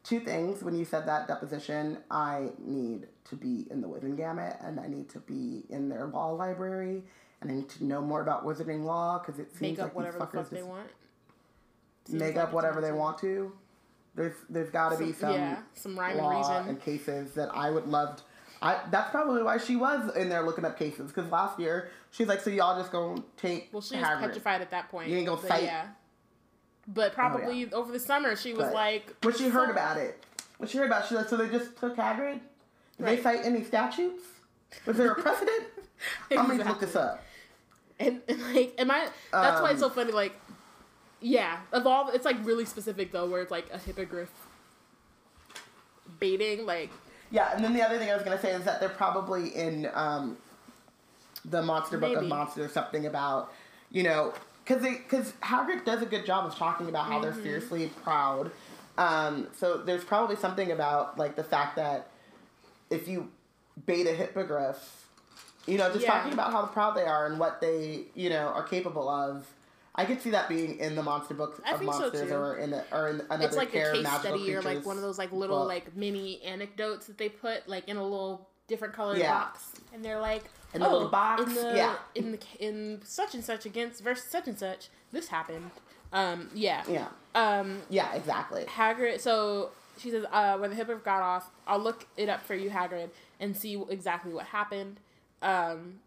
A: Two things. When you said that deposition, I need to be in the Wizengamot, and I need to be in their law library, and I need to know more about wizarding law because it seems
B: Make
A: like these
B: the fuck
A: fuckers
B: they
A: just make up whatever they want to. There's there's got to be some
B: yeah, some rhyme and reason.
A: and cases that I would love. To, I that's probably why she was in there looking up cases because last year she's like, so y'all just gonna take
B: Well, she was petrified at that point.
A: You ain't gonna
B: but
A: fight.
B: Yeah. But probably over the summer, she was
A: But
B: like.
A: when she heard about it, when she heard about, it, she like, so they just took Hagrid. Did
B: Right.
A: they cite any statutes? Was there a precedent? I'm gonna look this up.
B: And, and like, am I? That's why it's
A: Um,
B: so funny. Like, yeah, of all, it's like really specific though, where it's like a hippogriff baiting. Like,
A: Yeah, and then the other thing I was gonna say is that they're probably in um, the Monster Book of. Monsters something about, you know, because because Hagrid does a good job of talking about how they're fiercely proud. Um, so there's probably something about like the fact that if you bait a hippogriff, you know, just
B: Yeah.
A: talking about how proud they are and what they you know are capable of. I could see that being in the monster books
B: I
A: of
B: so,
A: monsters
B: too.
A: or in the, or in another
B: it's like a case study or like one of those like little
A: book.
B: like mini anecdotes that they put like in a little different colored
A: Yeah.
B: box, and they're like,
A: In the
B: oh,
A: little box?
B: in the
A: Yeah.
B: in the in such and such against versus such and such, this happened. Um, yeah,
A: yeah
B: um,
A: yeah exactly
B: Hagrid. So she says, uh, when the hippogriff got off, I'll look it up for you, Hagrid, and see exactly what happened. Um,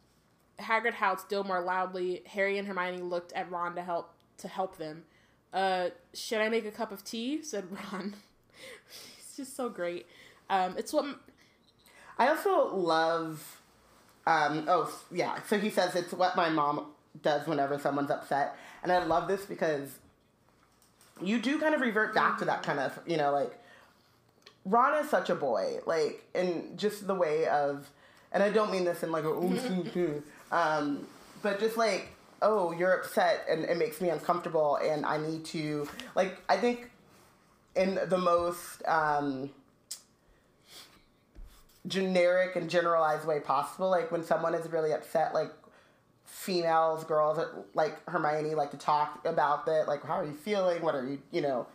B: Hagrid howled still more loudly. Harry and Hermione looked at Ron to help to help them. Uh, should I make a cup of tea? said Ron. He's just so great. Um, it's what
A: I also love. Um, oh yeah, so he says it's what my mom does whenever someone's upset, and I love this because you do kind of revert back to that kind of you know like Ron is such a boy, like in just the way of, and I don't mean this in like a oh, um, but just like oh you're upset and it makes me uncomfortable and I need to like I think in the most um, generic and generalized way possible. Like when someone is really upset, like females, girls, like Hermione, like to talk about that. Like, how are you feeling? What are you, you know,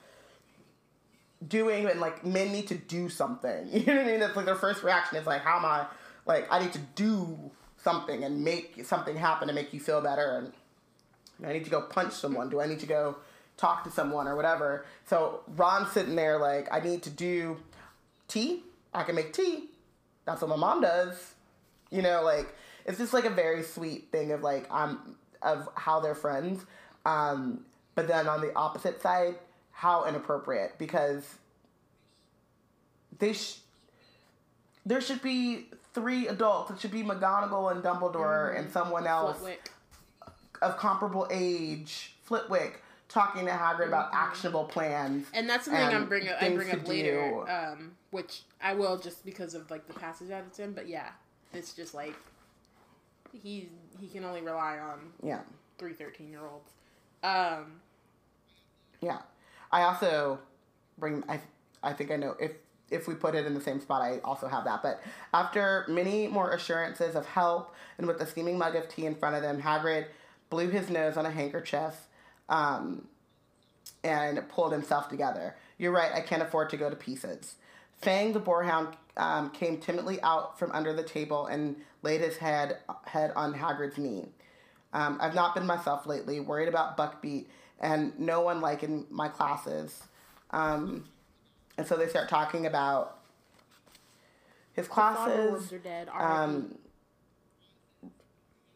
A: doing? And like men need to do something. You know what I mean? That's like their first reaction is like, how am I? Like, I need to do something and make something happen to make you feel better. And I need to go punch someone. Do I need to go talk to someone or whatever? So Ron's sitting there like, I need to do tea. I can make tea. That's what my mom does. You know, like it's just like a very sweet thing of like um of how they're friends. Um, but then on the opposite side, how inappropriate because they sh- there should be three adults. It should be McGonagall and Dumbledore and someone else
B: Flitwick.
A: of comparable age, Flitwick, talking to Hagrid about actionable plans.
B: And that's something I'm bring up, I bring up later, um, which I will just because of like the passage that it's in. But yeah, it's just like he he can only rely on
A: Yeah,
B: three 13 year olds. Um,
A: yeah. I also bring. I I think I know if if we put it in the same spot, I also have that. But after many more assurances of help and with a steaming mug of tea in front of them, Hagrid blew his nose on a handkerchief. Um, and pulled himself together. You're right, I can't afford to go to pieces. Fang the boarhound um, came timidly out from under the table and laid his head head on Hagrid's knee. Um, I've not been myself lately, worried about Buckbeak and no one liking my classes. Um, and so they start talking about his classes.
B: Dead.
A: Um,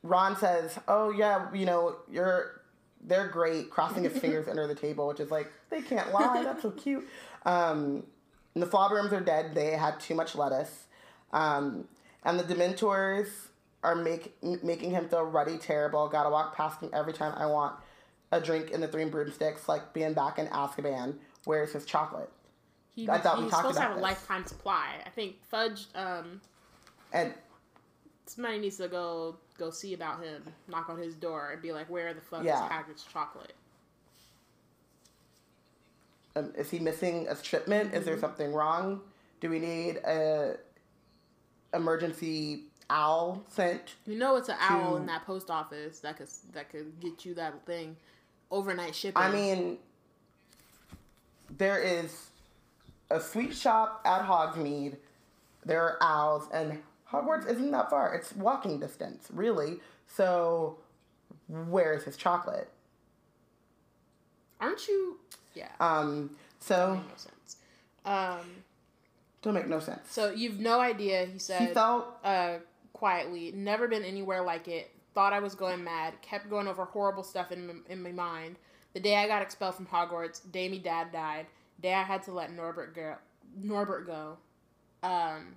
A: Ron says, "Oh yeah, you know you're they're great." Crossing his fingers under the table, which is like they can't lie. That's so cute. Um, and the Flobberworms are dead. They had too much lettuce, um, and the Dementors are make, m- making him feel ruddy, terrible. Gotta walk past him every time I want a drink in the Three Broomsticks, like being back in Azkaban. Where's his chocolate?
B: He,
A: I thought we
B: he's
A: talked
B: supposed to
A: about
B: have a lifetime supply. I think Fudge. Um,
A: And
B: somebody needs to go go see about him. Knock on his door and be like, "Where the fuck
A: Yeah.
B: is Hagrid's chocolate?"
A: Um, is he missing a shipment? Is there something wrong? Do we need a emergency owl sent?
B: You know, it's an owl in that post office that could that could get you that thing overnight shipping.
A: I mean, there is a sweet shop at Hogsmeade. There are owls, and Hogwarts isn't that far. It's walking distance, really. So, where is his chocolate?
B: aren't you? Yeah,
A: Um, so
B: no sense. Um,
A: don't make no sense.
B: so you've no idea. He said.
A: He felt
B: uh, quietly. Never been anywhere like it. Thought I was going mad. Kept going over horrible stuff in m- in my mind. The day I got expelled from Hogwarts, day me dad died. I had to let Norbert go. Norbert go. Um,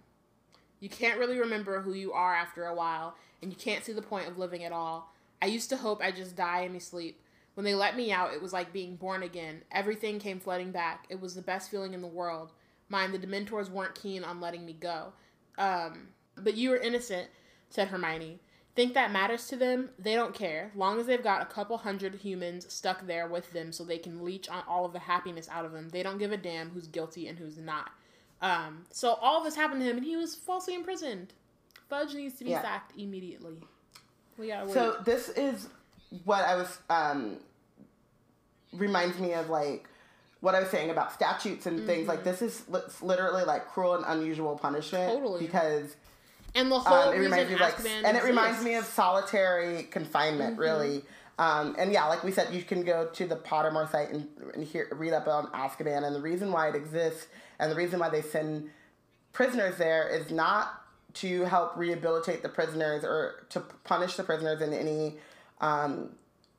B: you can't really remember who you are after a while, and you can't see the point of living at all. I used to hope I'd just die in my sleep. When they let me out, it was like being born again. Everything came flooding back. It was the best feeling in the world. Mind, the Dementors weren't keen on letting me go. Um, but you were innocent, said Hermione. Think that matters to them, they don't care. Long as they've got a couple hundred humans stuck there with them so they can leech on all of the happiness out of them, they don't give a damn who's guilty and who's not. Um, so all this happened to him and he was falsely imprisoned. Fudge needs to be
A: Yeah.
B: sacked immediately. We gotta wait.
A: So this is what I was um reminds me of like what I was saying about statutes and things like this is literally like cruel and unusual punishment
B: Totally.
A: because
B: and the whole
A: um, it
B: reason
A: reminds me of like and it reminds me of solitary confinement
B: Mm-hmm.
A: really um, and yeah like we said you can go to the Pottermore site and, and hear, read up on Azkaban and the reason why it exists and the reason why they send prisoners there is not to help rehabilitate the prisoners or to punish the prisoners in any um,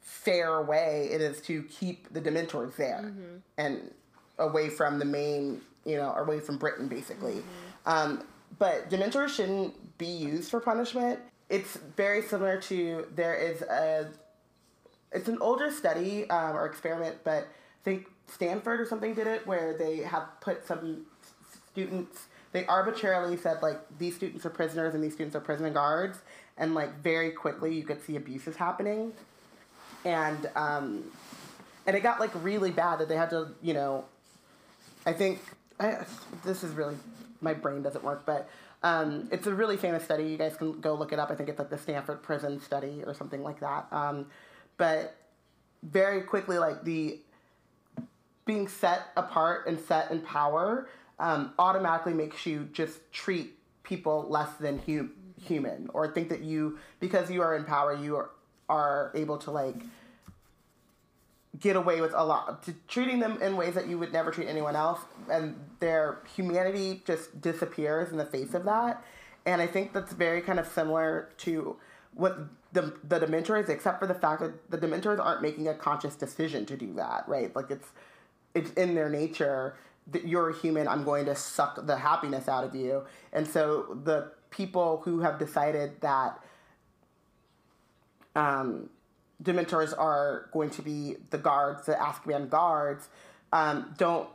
A: fair way. It is to keep the Dementors there and away from the main, you know, away from Britain, basically. Um, but Dementors shouldn't be used for punishment. It's very similar to there is a it's an older study um, or experiment, but I think Stanford or something did it where they have put some students. They arbitrarily said like these students are prisoners and these students are prison guards, and like very quickly you could see abuses happening, and um, and it got like really bad that they had to you know. I think I, this is really my brain doesn't work, but um, it's a really famous study. You guys can go look it up. I think it's like the Stanford Prison Study or something like that. Um, but very quickly, like the being set apart and set in power um, automatically makes you just treat people less than hu- human or think that you because you are in power you are, are able to like get away with a lot to treating them in ways that you would never treat anyone else and their humanity just disappears in the face of that. And i think that's very kind of similar to what the the dementors except for the fact that the dementors aren't making a conscious decision to do that right? Like it's it's in their nature that you're a human i'm going to suck the happiness out of you. And so the people who have decided that um, Dementors are going to be the guards, the Azkaban guards, um, don't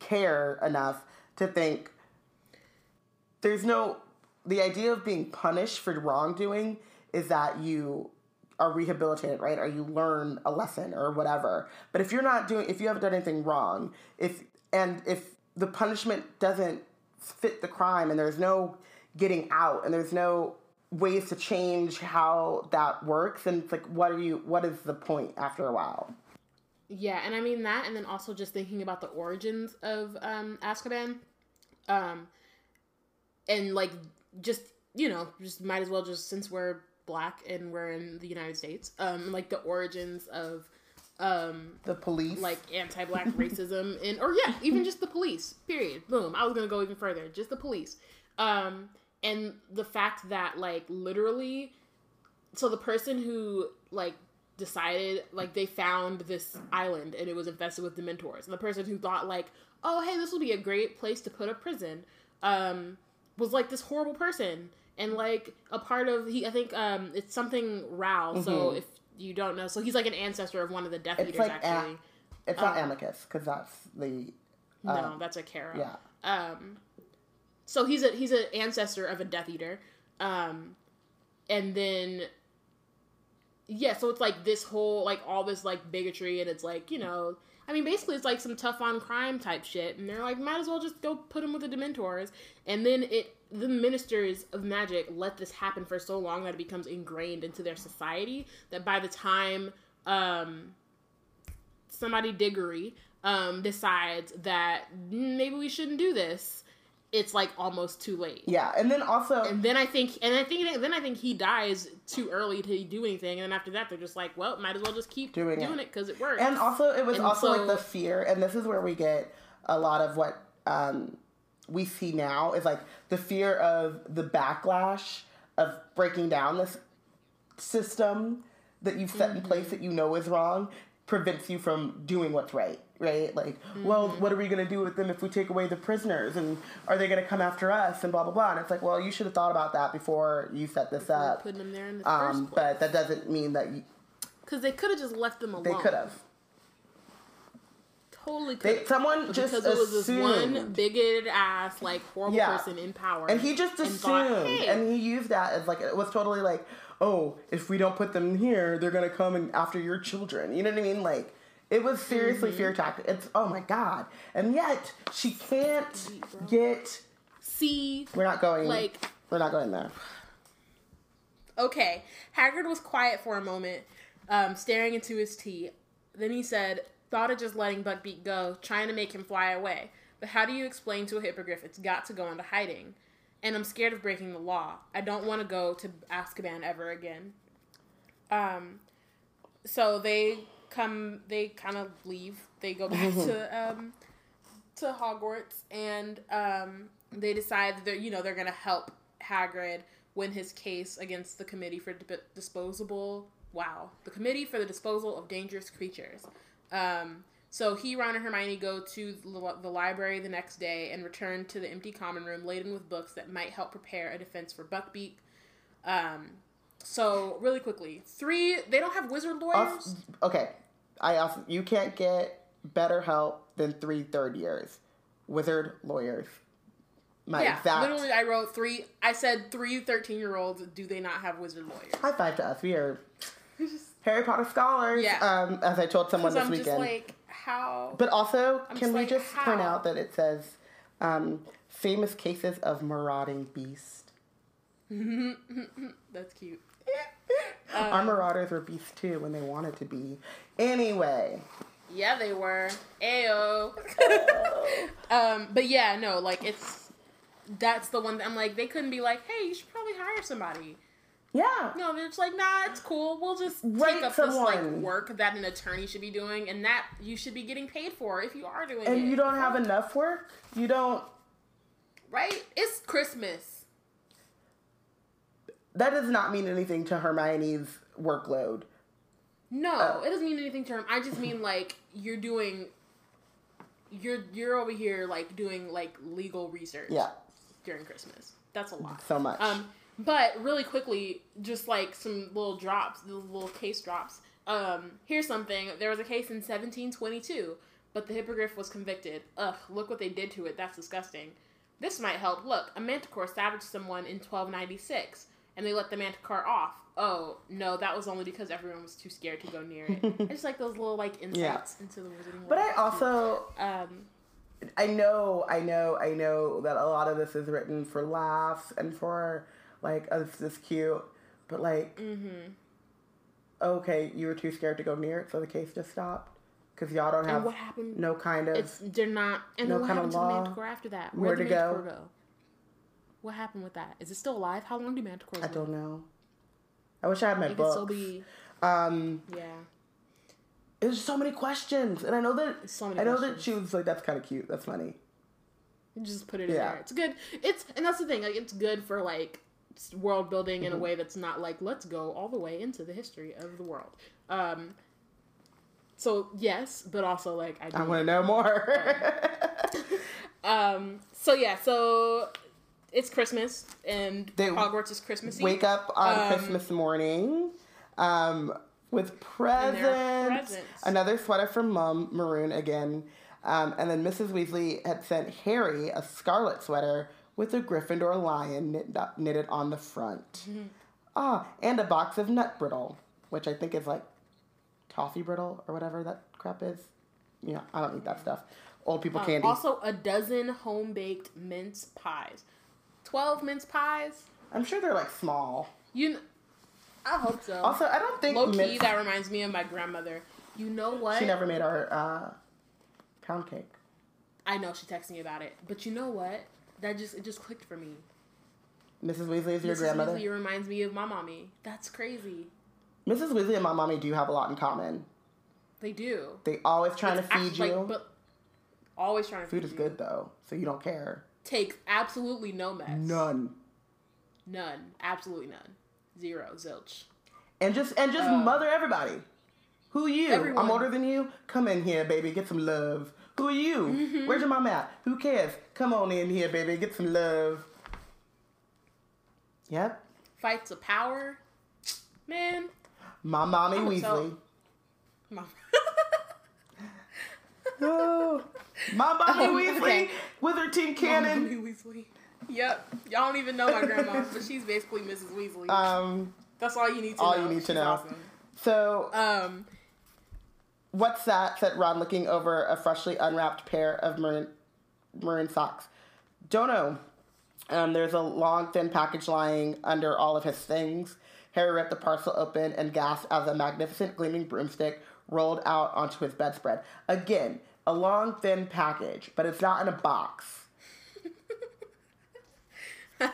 A: care enough to think there's no. The idea of being punished for wrongdoing is that you are rehabilitated, right? Or you learn a lesson or whatever. But if you're not doing, if you haven't done anything wrong, if and if the punishment doesn't fit the crime and there's no getting out and there's no ways to change how that works and it's like what are you what is the point after a while
B: Yeah, and I mean that, and then also just thinking about the origins of um, Azkaban, um, and like just you know, just might as well just since we're black and we're in the United States, um, like the origins of um,
A: the police
B: like anti-black racism and or yeah, even just the police. Period. Boom. I was gonna go even further. Just the police, um, and the fact that like literally, so the person who like decided like they found this island and it was infested with dementors and the person who thought like oh hey this will be a great place to put a prison um was like this horrible person and like a part of he i think um it's something Rowle. so
A: Mhm.
B: if you don't know so he's like an ancestor of one of the death
A: It's
B: eaters
A: like a-
B: actually
A: it's not
B: uh,
A: Amycus because that's the
B: no
A: um,
B: that's a Carrow.
A: yeah
B: um so he's a he's an ancestor of a death eater. Um and then yeah so it's like this whole like all this like bigotry and it's like you know i mean basically it's like some tough on crime type shit. And they're like might as well just go put him with the dementors. And then it the ministers of magic let this happen for so long that it becomes ingrained into their society that by the time um somebody diggory um decides that "Mm, maybe we shouldn't do this it's like almost too late
A: yeah and then also
B: and then I think, and I think, then I think he dies too early to do anything. And then after that, they're just like, well, might as well just keep
A: Doing
B: doing,
A: it.
B: it because it works.
A: And also, it was
B: And
A: also
B: so-
A: like the fear, and this is where we get a lot of what um, we see now is like the fear of the backlash of breaking down this system that you've set in
B: Mm-hmm.
A: place that you know is wrong prevents you from doing what's right. Right? Like, well,
B: Mm-hmm.
A: what are we going to do with them if we take away the prisoners? And are they going to come after us? And blah, blah, blah. And it's like, well, you should have thought about that before you set this
B: We're
A: up.
B: putting them there in the
A: Um,
B: first place
A: but that doesn't mean that you,
B: because they could have just left them alone.
A: they could have.
B: totally
A: They,
B: could.
A: someone just
B: because it was this one bigoted ass, like horrible
A: Yeah.
B: person in power,
A: And he just
B: and
A: assumed,
B: thought, "Hey."
A: and he used that as like it was totally like, oh, if we don't put them here, they're gonna come and after your children. You know what I mean? Like it was seriously
B: Mm-hmm.
A: fear tactic. It's oh my god, and yet she can't get.
B: see,
A: We're not going.
B: like
A: we're not going there.
B: Okay. Hagrid was quiet for a moment, um, staring into his tea. Then he said, Thought of just letting Buckbeak go, trying to make him fly away. But how do you explain to a hippogriff it's got to go into hiding? And I'm scared of breaking the law. I don't want to go to Azkaban ever again. Um, so they come, they kind of leave. They go back to um, to Hogwarts, and um, they decide that they're, you know they're gonna help Hagrid win his case against the Committee for Di- Disposable. Wow, the Committee for the Disposal of Dangerous Creatures. Um, so he, Ron, and Hermione go to the, the library the next day and return to the empty common room laden with books that might help prepare a defense for Buckbeak. Um, so really quickly, three they don't have wizard lawyers.
A: Also, okay, I also you can't get better help than three third years, wizard lawyers. My
B: yeah,
A: exact
B: literally, I wrote three. I said three 13 year olds. Do they not have wizard lawyers?
A: high five to us. We are Harry Potter scholars.
B: Yeah.
A: Um, as I told someone this
B: I'm
A: weekend.
B: just like, how?
A: But also,
B: I'm
A: can we
B: like,
A: just point out that it says um, famous cases of marauding beast?
B: That's cute.
A: Our
B: Um,
A: marauders were beasts too when they wanted to be. Anyway,
B: Yeah, they were. Ayo. um, but yeah, no, like it's that's the one. That I'm like, they couldn't be like, hey, you should probably hire somebody.
A: Yeah.
B: No, they're just like, nah, it's cool. We'll just take up this like work that an attorney should be doing, and that you should be getting paid for if you are doing it.
A: And you don't have enough work. You don't.
B: right? It's Christmas.
A: That does not mean anything to Hermione's workload.
B: No,
A: Oh.
B: it doesn't mean anything to him. I just mean like you're doing. You're you're over here like doing like legal research.
A: Yeah,
B: During Christmas, that's a lot.
A: so much.
B: Um, but really quickly, just like some little drops, little case drops. Um, here's something. There was a case in 1722, but the hippogriff was convicted. Ugh, look what they did to it. That's disgusting. This might help. Look, a manticore savaged someone in 1296, and they let the manticore off. Oh no, that was only because everyone was too scared to go near it. I just like those little like insights into the wizarding world.
A: but I also
B: um,
A: I know, I know, I know that a lot of this is written for laughs and for like, oh, this is cute. But like,
B: mm-hmm.
A: okay, you were too scared to go near it, so the case just stopped because y'all don't
B: and
A: have
B: what happened?
A: no kind of.
B: It's they're not. And
A: no
B: then what
A: kind
B: happened
A: of
B: to the manticore after that?
A: where
B: Where'd the
A: to go.
B: manticore go? What happened with that? Is it still alive? How long do manticores
A: I
B: live?
A: don't know. I wish I had my
B: It
A: book.
B: still be.
A: Um,
B: Yeah.
A: there's so many questions, and I know that
B: So many
A: I know
B: questions.
A: that she was like, "That's kind of cute. That's funny."
B: You just put it in there. It's good. It's and that's the thing. Like it's good for like world building
A: Mm-hmm.
B: in a way that's not like let's go all the way into the history of the world. Um. So yes, but also like I.
A: I want to know more.
B: Um. So yeah. So it's Christmas and
A: They
B: Hogwarts is Christmassy.
A: Wake up on
B: Um,
A: Christmas morning um, with presents.
B: presents.
A: Another sweater from Mom, maroon again. Um, and then Mrs. Weasley had sent Harry a scarlet sweater with a Gryffindor lion knit, knitted on the front.
B: Mm-hmm.
A: Ah, and a box of nut brittle, which I think is like toffee brittle or whatever that crap is. Yeah, I don't eat that stuff. Old people
B: Um,
A: candy.
B: Also, a dozen home baked mince pies. Twelve mince pies.
A: I'm sure they're like small.
B: You, kn- I hope so.
A: Also, I don't think
B: Low key,
A: mince-
B: that reminds me of my grandmother. You know what?
A: she never made our uh, pound cake.
B: I know she texted me about it, but you know what? That just it just clicked for me.
A: Mrs. Weasley is your
B: Mrs.
A: grandmother.
B: Weasley reminds me of my mommy. That's crazy.
A: Mrs. Weasley and my mommy do have a lot in common.
B: They do.
A: They always trying
B: It's
A: to feed
B: actually-
A: you.
B: like, but always trying to
A: Food
B: feed
A: is
B: you.
A: good though, so you don't care.
B: Takes absolutely no mess.
A: None.
B: None. Absolutely none. Zero. Zilch.
A: And just and just
B: Uh,
A: mother everybody. Who you?
B: everyone.
A: I'm older than you. Come in here, baby. Get some love. Who are you?
B: Mm-hmm.
A: Where's your mom at? Who cares? Come on in here, baby. Get some love. Yep.
B: Fights of power. Man.
A: My mommy
B: I would
A: Weasley.
B: Mom.
A: Oh, my mommy
B: Um,
A: Weasley
B: okay.
A: with her tin cannon.
B: Mommy Weasley. Yep. Y'all don't even know my grandma, but she's basically Mrs. Weasley.
A: Um,
B: That's all you need to
A: all
B: know.
A: you need to know.
B: awesome.
A: so
B: Um,
A: what's that? Said Ron, looking over a freshly unwrapped pair of maroon maroon socks. Don't know. Um, there's a long, thin package lying under all of his things. Harry ripped the parcel open and gasped as a magnificent gleaming broomstick rolled out onto his bedspread. Again, a long, thin package, but it's not in a box.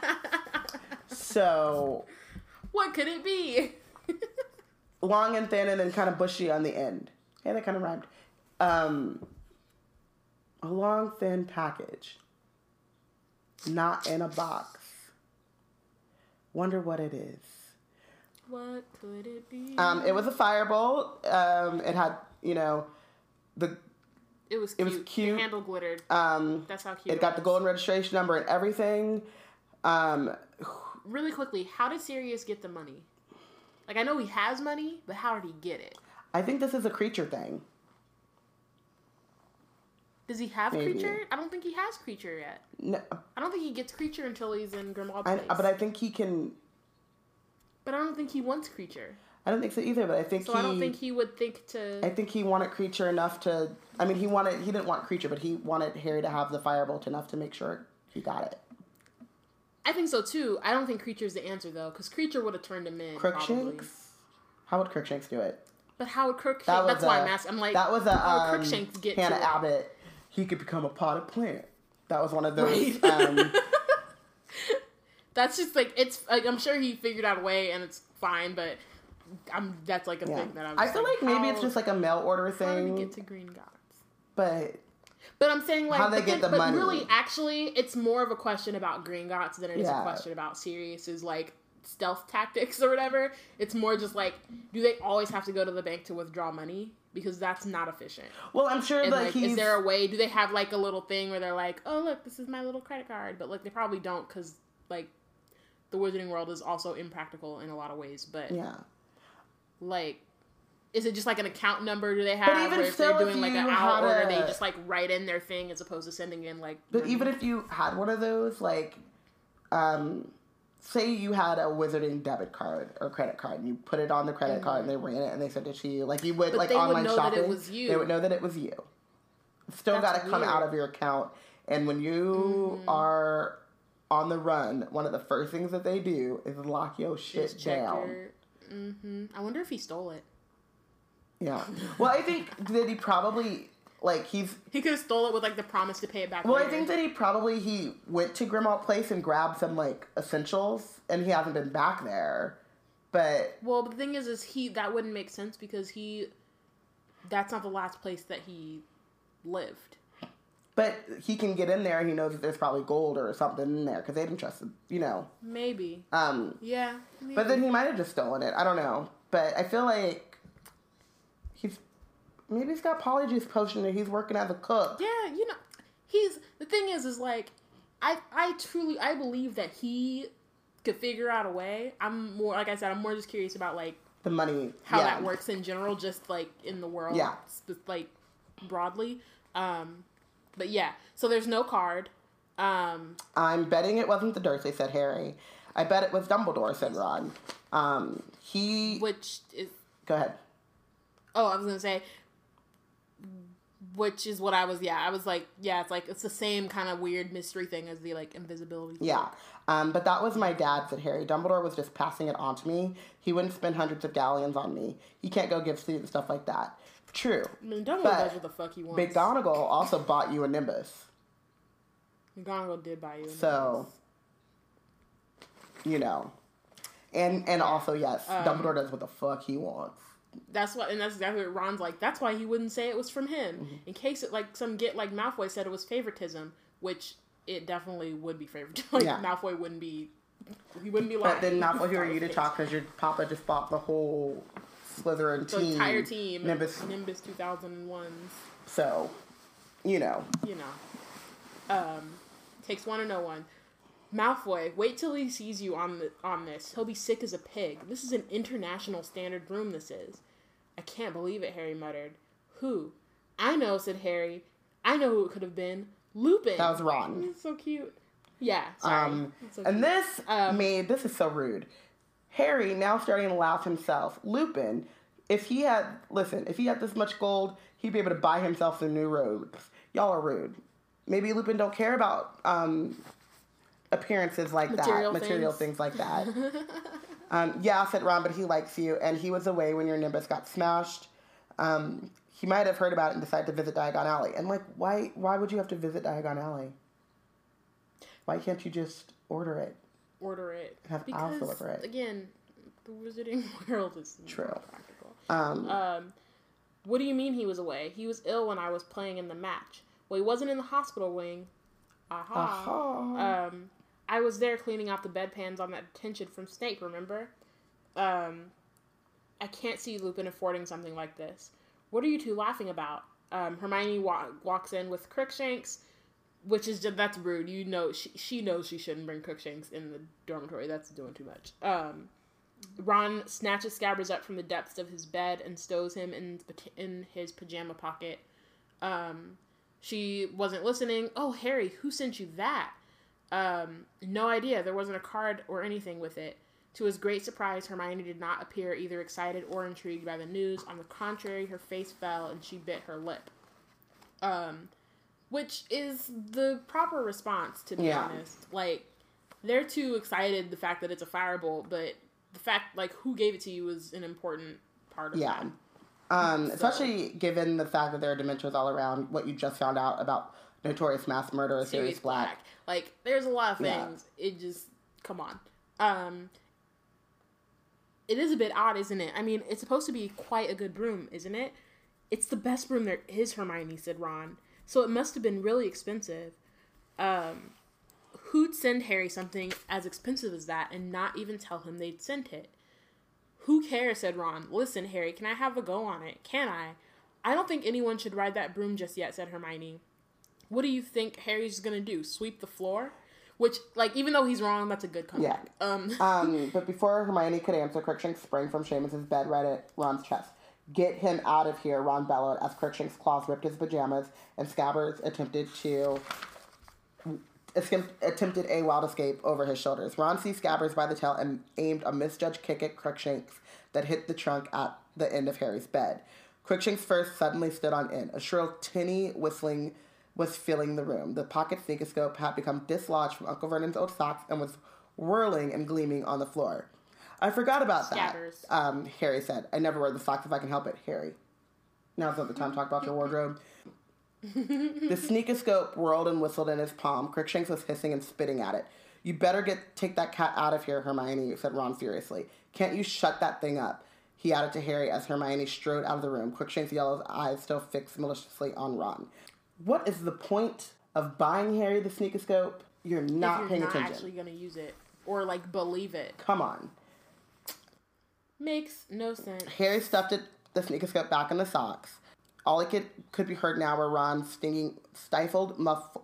A: so
B: what could it be?
A: long and thin and then kind of bushy on the end. Hey, that kind of rhymed. Um, a long, thin package. Not in a box. Wonder what it is.
B: what could it be?
A: Um, it was a firebolt. Um, it had, you know, the
B: it was
A: it
B: cute.
A: was cute.
B: The handle glittered.
A: um,
B: That's how cute
A: it got the golden registration number and everything. Um,
B: Really quickly, how did Sirius get the money? Like, I know he has money, but how did he get it?
A: I think this is a Kreacher thing.
B: Does he have
A: Maybe.
B: Kreacher? I don't think he has Kreacher yet.
A: No,
B: I don't think he gets Kreacher until he's in Grimmauld
A: I, but I think he can.
B: But I don't think he wants Kreacher.
A: I don't think so either. But I think
B: So
A: he.
B: I don't think he would think to.
A: I think he wanted Kreacher enough to. I mean, he wanted. He didn't want Kreacher, but he wanted Harry to have the firebolt enough to make sure he got it.
B: I think so too. I don't think Kreacher's the answer though, because Kreacher would have turned him in. probably.
A: Crookshanks. How would Crookshanks do it?
B: But how would Crookshanks?
A: That
B: That's why I'm asking. I'm like,
A: That was a
B: how would
A: um,
B: Crookshanks get
A: Hannah
B: to?
A: Abbott. He could become a potted plant. That was one of those.
B: Right.
A: Um,
B: That's just like it's. Like, I'm sure he figured out a way, and it's fine. But I'm. That's like a
A: yeah.
B: thing that I'm.
A: I feel like maybe it's just like a mail order thing.
B: how did get to Gringotts?
A: but
B: But I'm saying like,
A: How they
B: but,
A: get
B: then-
A: the
B: but
A: money.
B: really, actually, it's more of a question about Gringotts than it is
A: Yeah.
B: a question about Sirius. Is like stealth tactics or whatever. It's more just like, do they always have to go to the bank to withdraw money? Because that's not efficient.
A: well, I'm sure
B: And
A: that
B: like,
A: he's.
B: is there a way? Do they have like a little thing where they're like, oh look, this is my little credit card? But like, they probably don't because like, the Wizarding world is also impractical in a lot of ways. But
A: yeah.
B: like. Is it just like an account number? Do they have?
A: but even
B: where if they're doing like an out order, they just like write in their thing as opposed to sending in like.
A: But
B: money?
A: even if you had one of those, like, um, say you had a wizarding debit card or credit card, and you put it on the credit card, and they ran it and they sent it to you, like you would
B: Mm-hmm. But
A: like
B: they would
A: online
B: it
A: shopping.
B: was you.
A: They would know that it was you. Still got to come out of your account, and when you
B: Mm-hmm.
A: are on the run, one of the first things that they do is lock your shit
B: Just
A: down.
B: your. hmm I wonder if he stole it.
A: Yeah. Well, I think that he probably like he's
B: He could have stole it with like the promise to pay it back.
A: Well, I think that he probably he went to Grimmauld Place and grabbed some like essentials, and he hasn't been back there. But
B: Well, but the thing is, is he that wouldn't make sense because he. That's not the last place that he lived.
A: but he can get in there. and He knows that there's probably gold or something in there because they didn't trust him. You know.
B: Maybe.
A: Um.
B: Yeah. Maybe.
A: But then he might have just stolen it. I don't know. But I feel like maybe he's got polyjuice potion and he's working as a cook.
B: Yeah, you know, he's the thing is, is like, I I truly I believe that he could figure out a way. I'm more like I said, I'm more just curious about like
A: The money.
B: how
A: yeah.
B: that works in general, just like in the world,
A: Yeah.
B: like broadly. Um, but yeah, so there's no card. Um,
A: I'm betting it wasn't the Dursley, said Harry. I bet it was Dumbledore, said Ron. Um. He.
B: which is
A: Go ahead.
B: oh, I was gonna say, which is what I was. Yeah, I was like, yeah, it's like it's the same kind of weird mystery thing as the like invisibility.
A: Yeah. Um, but that was my dad, said Harry. Dumbledore was just passing it on to me. He wouldn't spend hundreds of galleons on me. He can't go give students stuff like that. True.
B: I mean, Dumbledore
A: But
B: does what the fuck he wants.
A: McGonagall also bought you a Nimbus.
B: McGonagall did buy you. a
A: So, you know. And and also, yes,
B: Um,
A: Dumbledore does what the fuck he wants.
B: That's what, and that's exactly what Ron's like. That's why he wouldn't say it was from him,
A: Mm-hmm.
B: in case it like some get like Malfoy said it was favoritism, which it definitely would be favoritism. Like
A: Yeah.
B: Malfoy wouldn't be, he wouldn't be like.
A: But then Malfoy, who are you to talk? Because your papa just bought the whole Slytherin
B: The
A: team.
B: entire team,
A: Nimbus.
B: Nimbus, two thousand ones.
A: So, you know.
B: You know, um, takes one to know one. Malfoy, wait till he sees you on the on this. He'll be sick as a pig. This is an international standard room. This is. I can't believe it. Harry muttered. Who? I know, said Harry. I know who it could have been. Lupin.
A: That was Ron.
B: So cute. Yeah. Sorry.
A: Um,
B: so
A: and
B: cute.
A: this
B: Um,
A: made this is so rude. Harry now starting to laugh himself. Lupin, if he had listen, if he had this much gold, he'd be able to buy himself some new robes. Y'all are rude. Maybe Lupin don't care about um, appearances like
B: Material
A: that, material
B: things.
A: like that. um, yeah, said Ron, but he likes you, and he was away when your Nimbus got smashed. Um, he might have heard about it and decided to visit Diagon Alley. And like, why? Why would you have to visit Diagon Alley? Why can't you just order it?
B: order it.
A: Have Al deliver it.
B: Again, the wizarding world is
A: True.
B: practical.
A: Um,
B: Um, what do you mean he was away? He was ill when I was playing in the match. Well, he wasn't in the hospital wing. Aha.
A: aha.
B: Um, I was there cleaning out the bedpans on that detention from Snape. Remember? Um, I can't see Lupin affording something like this. What are you two laughing about? Um, Hermione wa- walks in with Crookshanks, which is just, that's rude. You know she she knows she shouldn't bring Crookshanks in the dormitory. That's doing too much. Um, Ron snatches Scabbers up from the depths of his bed and stows him in in his pajama pocket. Um, she wasn't listening. Oh, Harry, who sent you that? Um, no idea. There wasn't a card or anything with it. To his great surprise, Hermione did not appear either excited or intrigued by the news. On the contrary, her face fell and she bit her lip. Um, which is the proper response, to be
A: Yeah.
B: honest. Like, they're too excited the fact that it's a firebolt, but the fact, like, who gave it to you is an important part of
A: yeah.
B: that.
A: Um,
B: So-
A: especially given the fact that there are Dementors all around, what you just found out about notorious mass murderer Sirius Black.
B: Black. Like, there's a lot of
A: Yeah.
B: things. It just, come on. Um, it is a bit odd, isn't it? I mean, it's supposed to be quite a good broom, isn't it? It's the best broom there is, Hermione, said Ron. So it must have been really expensive. Um, who'd send Harry something as expensive as that and not even tell him they'd sent it? Who cares, said Ron. Listen, Harry, can I have a go on it? Can I? I don't think anyone should ride that broom just yet, said Hermione. What do you think Harry's gonna do? Sweep the floor? Which, like, even though he's wrong, that's a good comeback. Um,
A: Um, but before Hermione could answer, Crookshanks sprang from Seamus's bed right at Ron's chest. Get him out of here, Ron bellowed as Crookshanks' claws ripped his pajamas and Scabbers attempted to attempted a wild escape over his shoulders. Ron seized Scabbers by the tail and aimed a misjudged kick at Crookshanks that hit the trunk at the end of Harry's bed. Crookshanks first suddenly stood on end. A shrill, tinny whistling was filling the room. The pocket sneakoscope had become dislodged from Uncle Vernon's old socks and was whirling and gleaming on the floor. I forgot about that. Um, Harry said, I never wear the socks if I can help it. Harry. Now's not the time to talk about your wardrobe. the sneakoscope whirled and whistled in his palm. Crookshanks was hissing and spitting at it. You better get take that cat out of here, Hermione, said Ron furiously. Can't you shut that thing up? He added to Harry as Hermione strode out of the room, Crookshanks' yellow eyes still fixed maliciously on Ron. What is the point of buying Harry the sneakoscope? You're not
B: if you're
A: paying
B: not
A: attention.
B: actually gonna use it or like believe it,
A: Come on.
B: makes no sense.
A: Harry stuffed it, the sneakoscope back in the socks. All he could could be heard now were Ron's stinging, stifled muff,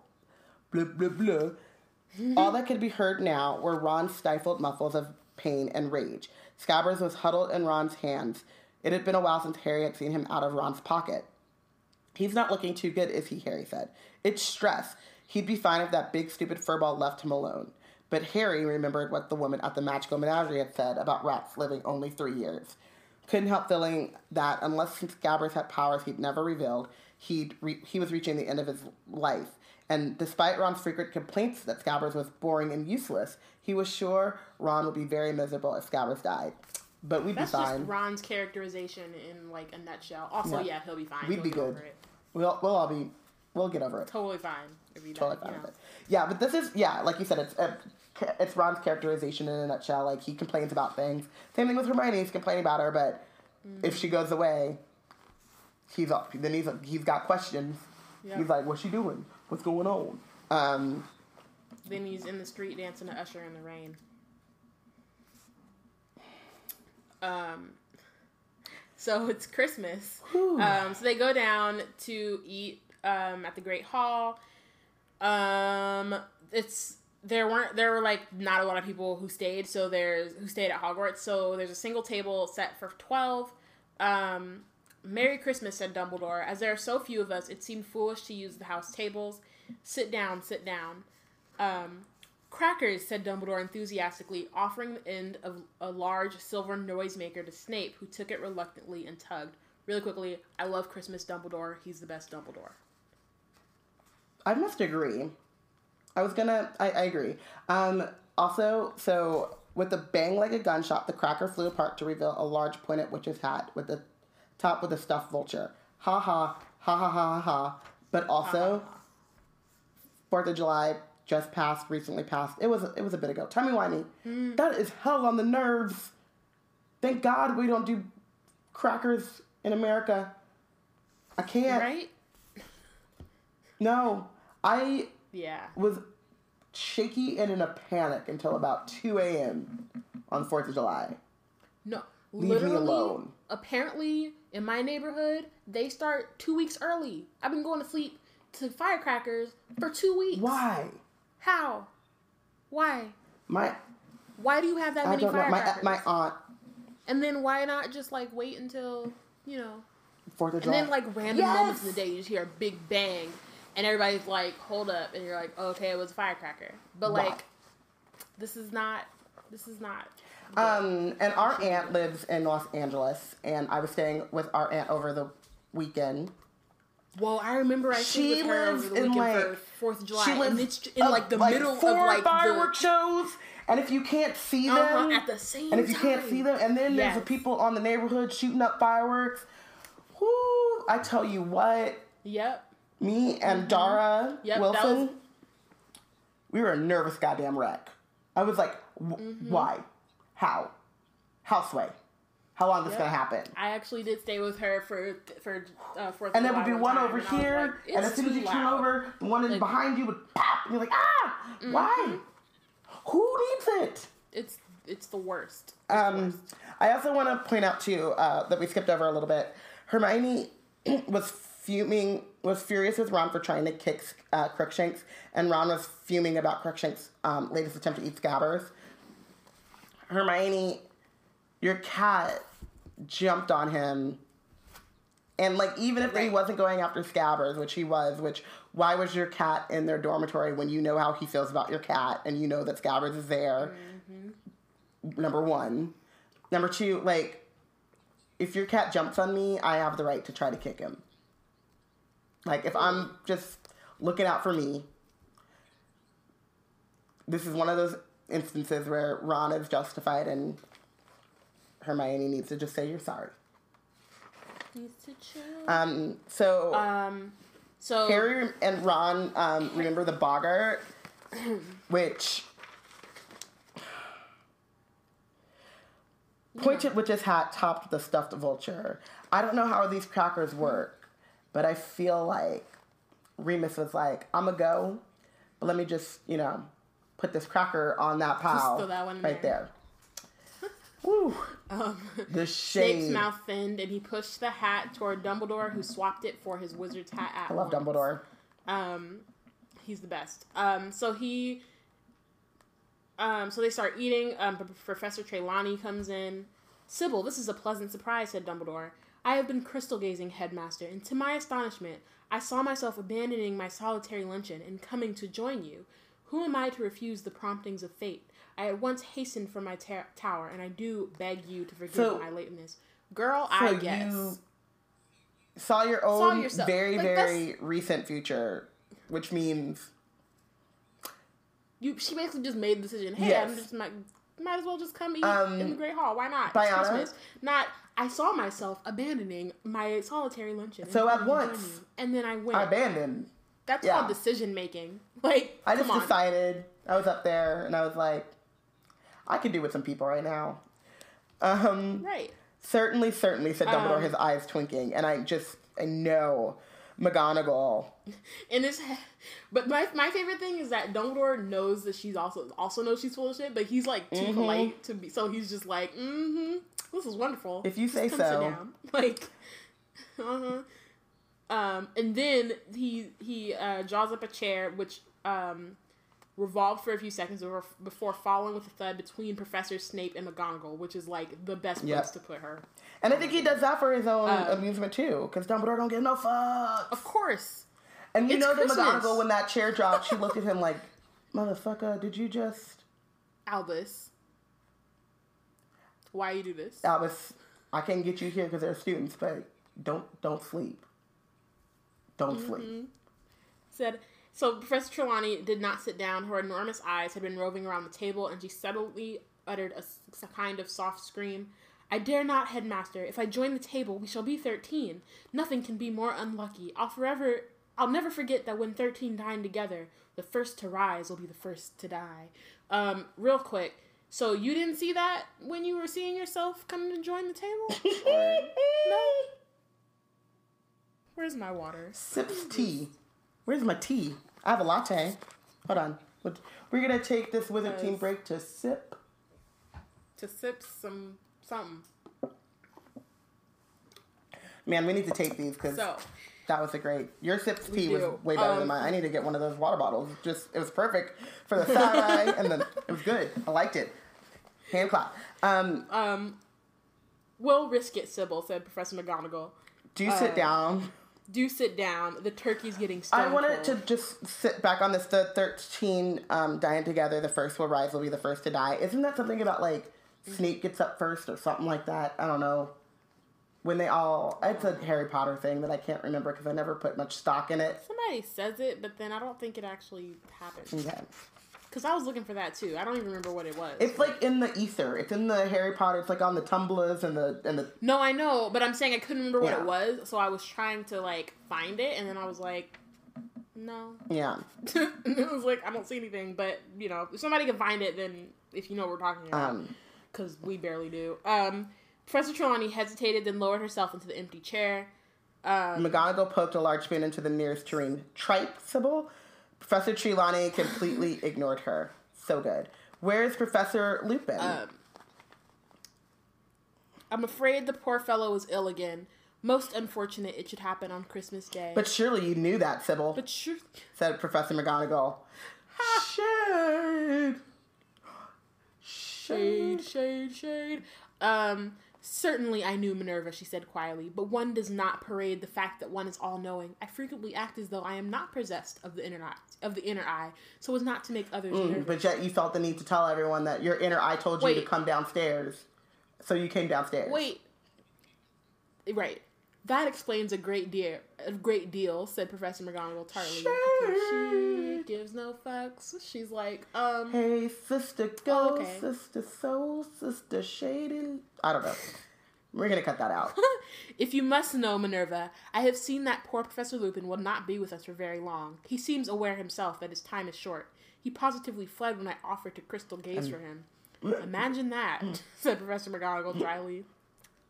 A: blah blah blah. All that could be heard now were Ron's stifled muffles of pain and rage. Scabbers was huddled in Ron's hands. It had been a while since Harry had seen him out of Ron's pocket. He's not looking too good, is he? Harry said. It's stress. He'd be fine if that big stupid furball left him alone. But Harry remembered what the woman at the magical menagerie had said about rats living only three years. Couldn't help feeling that unless Scabbers had powers he'd never revealed, he'd re- he was reaching the end of his life. And despite Ron's frequent complaints that Scabbers was boring and useless, he was sure Ron would be very miserable if Scabbers died. But we'd
B: That's
A: be
B: just. Ron's characterization in like a nutshell. Also,
A: Yeah.
B: yeah, he'll be fine.
A: We'd
B: He'll
A: be good. We'll, we'll all be, we'll get over it.
B: Totally fine.
A: Totally
B: died,
A: fine
B: you know.
A: Yeah, but this is yeah, like you said, it's it's Ron's characterization in a nutshell. Like he complains about things. Same thing with Hermione. He's complaining about her, but if she goes away, he's up. Then he's he's got questions.
B: Yep.
A: He's like, "What's she doing? What's going on?" Um,
B: Then he's in the street dancing to Usher in the rain. Um, so it's Christmas. Um, so they go down to eat um, at the Great Hall. Um, it's there weren't there were like not a lot of people who stayed. So there's who stayed at Hogwarts. So there's a single table set for twelve. Um, Merry Christmas, said Dumbledore. As there are so few of us, it seemed foolish to use the house tables. Sit down, sit down. Um, crackers, said Dumbledore enthusiastically, offering the end of a large silver noisemaker to Snape, who took it reluctantly and tugged. Really quickly, I love Christmas Dumbledore. He's the best Dumbledore.
A: I must agree. I was gonna. I, I agree. Um, also, so with a bang like a gunshot, the cracker flew apart to reveal a large pointed witch's hat with the top with a stuffed vulture. Ha ha ha ha ha ha ha. But also, Fourth of July just passed, recently passed. It was it was a bit ago. Timey wimey. Mm. That is hell on the nerves. Thank God we don't do crackers in America. I can't.
B: Right?
A: No, I
B: Yeah.
A: was shaky and in a panic until about 2 a.m. on 4th of July.
B: No.
A: Leave me
B: literally,
A: alone.
B: Apparently, in my neighborhood, they start two weeks early. I've been going to sleep to firecrackers for two weeks.
A: Why?
B: How? Why?
A: My
B: Why do you have that
A: I
B: many
A: don't know. My
B: firecrackers?
A: my aunt
B: and then why not just like wait until you know?
A: 4th of
B: And
A: July.
B: then like random
A: Yes!
B: moments in the day, you just hear a big bang, and everybody's like, "Hold up!" and you're like, "Okay, it was a firecracker." But like, this is not. This is not.
A: Um, and our aunt lives in Los Angeles, and I was staying with our aunt over the weekend.
B: Whoa, I remember I
A: She
B: her over
A: lives
B: the
A: in, like-
B: Fourth of July,
A: She
B: and
A: lives
B: it's in like the middle
A: four
B: of like
A: fireworks
B: the
A: shows, and if you can't see them,
B: uh-huh, at the same
A: and if you can't see them, and then there's the people on the neighborhood shooting up fireworks. Whoo! I tell you what,
B: Yep.
A: me and Dara
B: Mm-hmm. Yep,
A: Wilson,
B: was-
A: we were a nervous goddamn wreck. I was like,
B: Mm-hmm.
A: why? How? Houseway. How long is this gonna happen?
B: I actually did stay with her for for uh, Fourth.
A: And there would be one over
B: and
A: here,
B: like,
A: and as soon as you turn over, the one in
B: Like-
A: behind you would pop, and you're like, ah!
B: Mm-hmm.
A: Why? Who needs it?
B: it's it's the worst.
A: Um, I also want to point out too uh, that we skipped over a little bit. Hermione was fuming, was furious with Ron for trying to kick uh, Crookshanks, and Ron was fuming about Crookshanks' um, latest attempt to eat Scabbers. Hermione, your cat jumped on him, and like even if he wasn't going after Scabbers, which he was, which why was your cat in their dormitory when you know how he feels about your cat and you know that Scabbers is there? Mm-hmm. number one. Number two, like, if your cat jumps on me, I have the right to try to kick him. Like, if I'm just looking out for me, this is one of those instances where Ron is justified and Hermione needs to just say you're sorry.
B: Needs to chill.
A: Um, so
B: Um, so
A: Harry and Ron um, remember the Boggart, which pointed witch's hat topped the stuffed vulture. I don't know how these crackers work, but I feel like Remus was like, "I'm gonna go, but let me just you know put this cracker on that pile
B: that
A: right
B: there."
A: there." Woo!
B: um,
A: The
B: Snape's mouth thinned, and he pushed the hat toward Dumbledore, who swapped it for his wizard's hat. At
A: I love
B: once.
A: Dumbledore.
B: Um, he's the best. Um, so he, um, so they start eating. Um, Professor Trelawney comes in. Sybil, this is a pleasant surprise," said Dumbledore. "I have been crystal gazing, headmaster, and to my astonishment, I saw myself abandoning my solitary luncheon and coming to join you. Who am I to refuse the promptings of fate? I at once hastened from my ta- tower, and I do beg you to forgive
A: So-
B: my lateness. Girl, I guess.
A: you saw your own
B: yourself.
A: very
B: Like,
A: very recent future, which means
B: You, she basically just made the decision. Hey,
A: Yes.
B: I'm just might, might as well just come eat
A: Um,
B: in the Great Hall. Why not? It's Christmas. Not. I saw myself abandoning my solitary luncheon.
A: So at
B: coming to join
A: once,
B: and then I went.
A: I abandoned.
B: That's
A: yeah.
B: called decision making. Like,
A: I just
B: on.
A: decided I was up there and I was like, I could do with some people right now. Um,
B: Right.
A: certainly, certainly said Dumbledore,
B: Um,
A: his eyes twinking, and I just I know McGonagall.
B: His head. But my my favorite thing is that Dumbledore knows that she's also also knows she's full of shit, but he's like too
A: Mhm.
B: polite to be. So he's just like, mm-hmm. This is wonderful.
A: If you say so.
B: Like, uh huh. Um, and then he he uh, draws up a chair, which um, revolved for a few seconds before, before falling with a thud between Professor Snape and McGonagall, which is like the best place
A: Yep.
B: to put her.
A: And I think he does that for his own
B: Um,
A: amusement too, because Dumbledore don't give no fucks.
B: Of course.
A: And you
B: It's
A: know that
B: Christmas.
A: McGonagall, when that chair dropped, she looked at him like, "Motherfucker, did you just?"
B: Albus. Why you do this?
A: Albus, I can't get you here because they're students, but don't don't sleep. Don't
B: Mm-hmm.
A: sleep.
B: said so professor trelawney did not sit down. Her enormous eyes had been roving around the table and she subtly uttered a kind of soft scream. I dare not headmaster. If i join the table we shall be 13 nothing can be more unlucky. I'll forever i'll never forget that when 13 dine together the first to rise will be the first to die. Um real quick so you didn't see that when you were seeing yourself come to join the table? No? Where's my water?
A: Sips tea. Where's my tea? I have a latte. Hold on. We're gonna take this wizard team break to sip.
B: to sip some something
A: Man, we need to tape these because
B: so
A: that was a great. Your sips tea was way better than
B: Um,
A: mine. I need to get one of those water bottles. Just it was perfect for the side eye, and then it was good. I liked it. Hand clap. Um,
B: Um, we'll risk it, Sybil, said Professor McGonagall.
A: do you sit
B: uh,
A: down?
B: Do sit down. The turkey's getting stone
A: I wanted to just sit back on this. The thirteen um, dying together. The first will rise will be the first to die. Isn't that something about like Snape gets up first or something like that? I don't know. When they all, it's a Harry Potter thing that I can't remember because I never put much stock in it.
B: Somebody says it, but then I don't think it actually happens.
A: Okay.
B: Because I was looking for that too. I don't even remember what it was.
A: It's like in the ether. It's in the Harry Potter. It's like on the tumblers and the and the.
B: no, I know, but I'm saying I couldn't remember what it was, so I was trying to like find it, and then I was like, no.
A: Yeah.
B: it was like I don't see anything, but you know, if somebody can find it, then if you know what we're talking about.
A: Um.
B: because we barely do. Um, Professor Trelawney hesitated, then lowered herself into the empty chair. Um,
A: McGonagall poked a large spoon into the nearest tureen. Tripe, Sybil? Professor Trelawney completely ignored her. So good. Where's Professor Lupin?
B: um, I'm afraid the poor fellow is ill again. Most unfortunate it should happen on Christmas Day.
A: but surely you knew that, Sybil,
B: but sure,
A: said Professor McGonagall. Shade.
B: shade, shade, shade. Um, certainly I knew Minerva, she said quietly, but one does not parade the fact that one is all knowing. I frequently act as though I am not possessed of the inner eye, of the inner eye, so as not to make others mm, nervous.
A: But yet you felt the need to tell everyone that your inner eye told you to come downstairs. So you came downstairs.
B: Wait. Right. That explains a great deal. A great deal," said Professor McGonagall tartly. She gives no fucks. She's like, um,
A: Hey, sister, go,
B: okay.
A: sister, soul, sister, shady. I don't know. We're gonna cut that out.
B: if you must know, Minerva, I have seen that poor Professor Lupin will not be with us for very long. He seems aware himself that his time is short. He positively fled when I offered to crystal gaze for him. Imagine that," said Professor McGonagall dryly.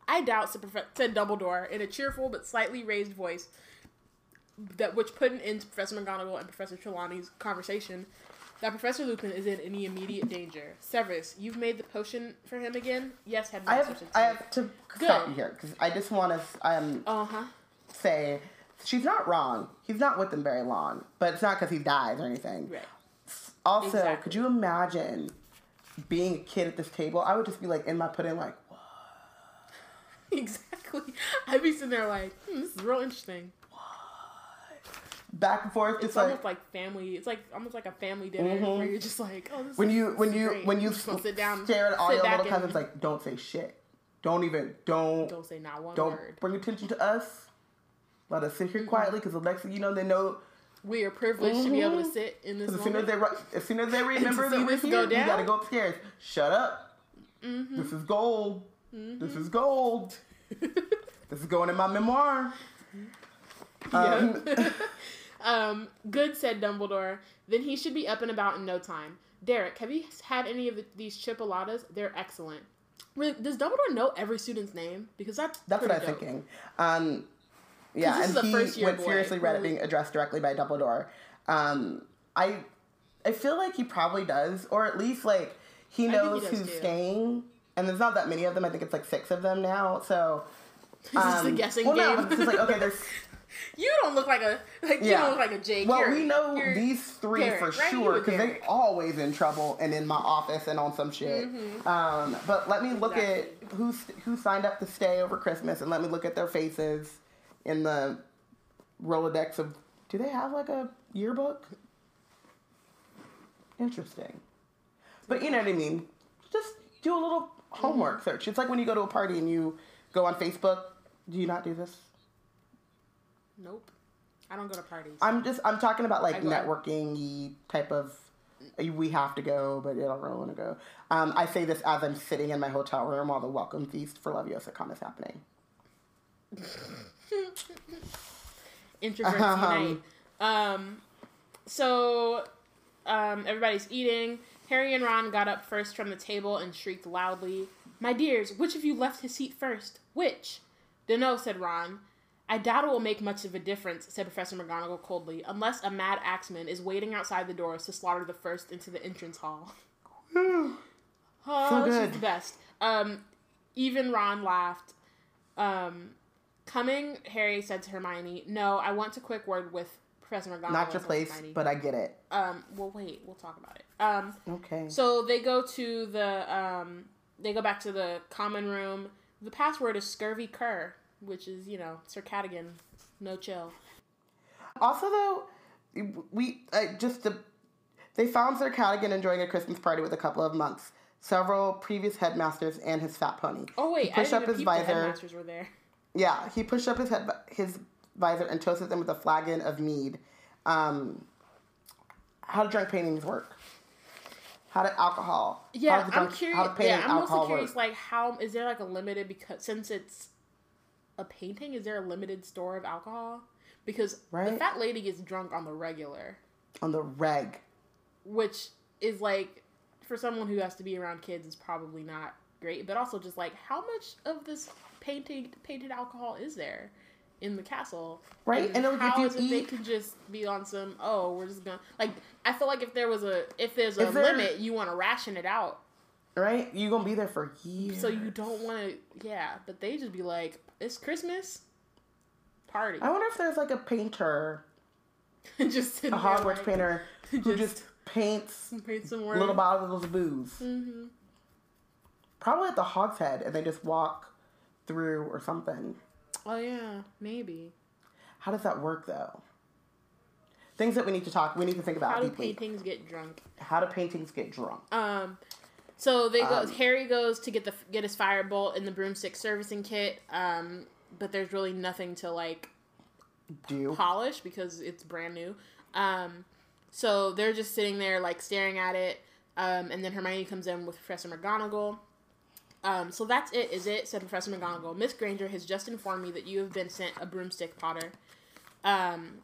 B: I doubt, said, Profe- said Dumbledore in a cheerful but slightly raised voice, that which put an end to Professor McGonagall and Professor Trelawney's conversation, that Professor Lupin is in any immediate danger. Severus, you've made the potion for him again? Yes,
A: I have, I have to
B: Good.
A: stop you here because I just want to um,
B: Uh huh.
A: say she's not wrong. He's not with them very long, but it's not because he dies or anything.
B: Right.
A: Also,
B: Exactly.
A: could you imagine being a kid at this table? I would just be like in my pudding, like, what?
B: Exactly. I'd be sitting there like, hmm, this is real interesting.
A: Back and forth,
B: It's
A: like
B: almost like family. It's like almost like a family dinner where you're just like, oh, this
A: when
B: is,
A: you when you
B: great.
A: when you
B: sit down,
A: stare at all your little cousins, like, don't say shit. Don't even don't
B: don't say not one
A: don't
B: word.
A: bring attention to us. Let us sit here
B: Mm-hmm.
A: quietly because the next you know, they know.
B: We are privileged to be able to sit in this
A: as soon as they as soon as they remember that we're here,
B: go
A: you gotta go upstairs. Shut up.
B: Mm-hmm.
A: This is gold. This is gold. this is going in my memoir. Um,
B: um, good, said Dumbledore. Then he should be up and about in no time. Derek, have you had any of the, these chipolatas? They're excellent. Really, does Dumbledore know every student's name? Because that's
A: That's what I'm
B: dope.
A: thinking. Um, yeah, and
B: is a
A: he went
B: boy.
A: seriously read it being addressed directly by Dumbledore. Um, I, I feel like he probably does, or at least like he
B: think he
A: knows who's
B: too.
A: staying. And there's not that many of them. I think it's like six of them now. So
B: Is this a
A: um,
B: guessing
A: well,
B: game?
A: no, it's just like okay, there's
B: you don't look like a like you don't look like a Jake.
A: Well,
B: You're-
A: we know these three
B: Derek,
A: for
B: right?
A: Sure because they
B: Derek.
A: always in trouble and in my office and on some shit. Um, but let me look
B: Mm-hmm. Exactly.
A: at who who signed up to stay over Christmas and let me look at their faces in the Rolodex of. Do they have like a yearbook? Interesting. But you know what I mean. Just do a little homework
B: Mm-hmm.
A: search. It's like when you go to a party and you go on Facebook. Do you not do this?
B: Nope. I don't go to parties.
A: I'm just I'm talking about like networking type of we have to go, but I don't really want to go. Um, I say this as I'm sitting in my hotel room while the welcome feast for Leviosa is happening.
B: Introverts
A: Um,
B: unite. Um, so um, everybody's eating. Harry and Ron got up first from the table and shrieked loudly, "My dears, which of you left his seat first? Which?" Dunno, said Ron. I doubt it will make much of a difference, said Professor McGonagall coldly, unless a mad axeman is waiting outside the doors to slaughter the first into the entrance hall. Oh,
A: good.
B: she's the best. Um, even Ron laughed. Um, coming, Harry said to Hermione, "No, I want a quick word with Professor McGonagall."
A: Not your place,
B: Hermione."
A: but I get it.
B: um, well, wait, we'll talk about it. Um,
A: Okay.
B: so they go to the um, they go back to the common room. The password is scurvy cur, which is you know Sir Cadogan, no chill.
A: Also, though, we uh, just the they found Sir Cadogan enjoying a Christmas party with a couple of monks, several previous headmasters, and his fat pony.
B: Oh wait,
A: He pushed up his visor.
B: headmasters were there.
A: Yeah, he pushed up his head, his visor and toasted them with a flagon of mead. Um, how do drunk paintings work? How do alcohol?
B: Yeah,
A: the
B: I'm curious. Yeah, I'm mostly curious.
A: work?
B: Like, how is there like a limited because since it's a painting, is there a limited store of alcohol? Because the fat lady gets drunk on the regular,
A: On the reg.
B: which is like for someone who has to be around kids is probably not great. But also just like how much of this painted painted alcohol is there? In the castle,
A: Right, and if
B: how
A: you
B: is it they
A: eat-
B: can just be on some? Oh, we're just gonna like. I feel like if there was a if there's a
A: there-
B: limit, you want to ration it out
A: Right? you going to be there for years.
B: so you don't want to, yeah. But they just be like, "It's Christmas, party."
A: I wonder if there's like a painter,
B: just
A: a Hogwarts
B: like,
A: painter, who
B: just-
A: paints
B: paint some more.
A: little bottles of booze.
B: hmm
A: Probably at the Hog's Head, and they just walk through or something.
B: Oh yeah, maybe.
A: How does that work though? Things that we need to talk. We need to think about
B: How do
A: deeply.
B: paintings get drunk?
A: How do paintings get drunk?
B: Um, so they go.
A: Um,
B: Harry goes to get the get his firebolt in the broomstick servicing kit. Um, but there's really nothing to like
A: Do
B: polish because it's brand new. Um, so they're just sitting there like staring at it. Um, and then Hermione comes in with Professor McGonagall. Um, so that's it, is it? Said Professor McGonagall. Miss Granger has just informed me that you have been sent a broomstick, Potter. Um,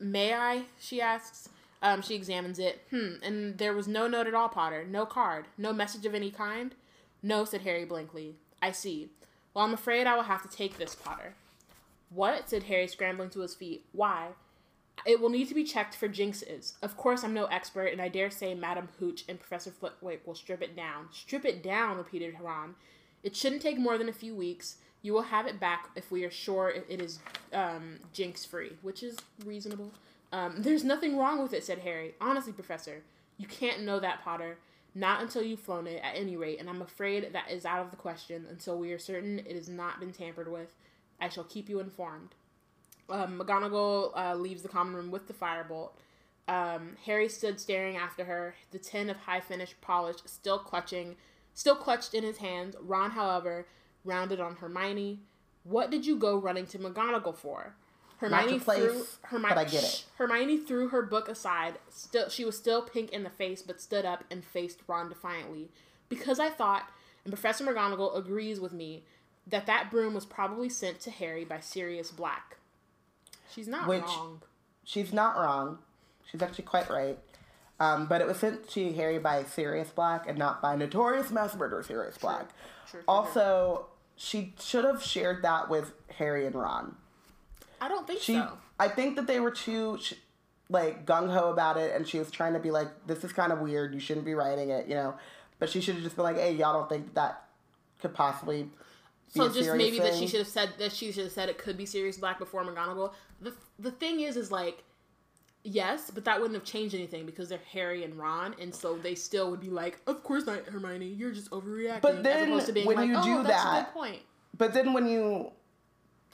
B: may I? She asks. Um, she examines it. Hmm. And there was no note at all, Potter. No card. No message of any kind. No, said Harry blankly. I see. Well, I'm afraid I will have to take this, Potter. What? said Harry, scrambling to his feet. Why? It will need to be checked for jinxes. Of course, I'm no expert, and I dare say Madam Hooch and Professor Flitwick will strip it down. Strip it down, repeated Ron. It shouldn't take more than a few weeks. You will have it back if we are sure it is um, jinx free, which is reasonable. Um, there's nothing wrong with it, said Harry. Honestly, Professor, you can't know that, Potter. Not until you've flown it, at any rate, and I'm afraid that is out of the question until we are certain it has not been tampered with. I shall keep you informed. Um, McGonagall uh, leaves the common room with the firebolt. Um, Harry stood staring after her, the tin of high finish polish still clutching, still clutched in his hand. Ron, however, rounded on Hermione. What did you go running to McGonagall for? Hermione
A: your place,
B: threw Hermione.
A: but I get it.
B: Hermione threw her book aside. Still, she was still pink in the face, but stood up and faced Ron defiantly. Because I thought, and Professor McGonagall agrees with me, that that broom was probably sent to Harry by Sirius Black. She's not
A: Which-
B: wrong.
A: She's not wrong. She's actually quite right. Um, but it was sent to Harry by Sirius Black and not by notorious mass murderer Sirius Black.
B: Sure, sure,
A: Also, she should have shared that with Harry and Ron.
B: I don't think
A: She,
B: so.
A: I think that they were too sh- like gung ho about it, and she was trying to be like, "This is kind of weird. You shouldn't be writing it," you know. But she should have just been like, "Hey, y'all don't think that could possibly be
B: So just maybe that she should have said that she should have said it could be Sirius Black before McGonagall. The the thing is, is like, yes, but that wouldn't have changed anything because they're Harry and Ron, and so they still would be like, of course not, Hermione, you're just overreacting.
A: But then
B: as opposed to being
A: when
B: like,
A: you
B: oh,
A: do
B: that's a
A: that,
B: good point.
A: But then when you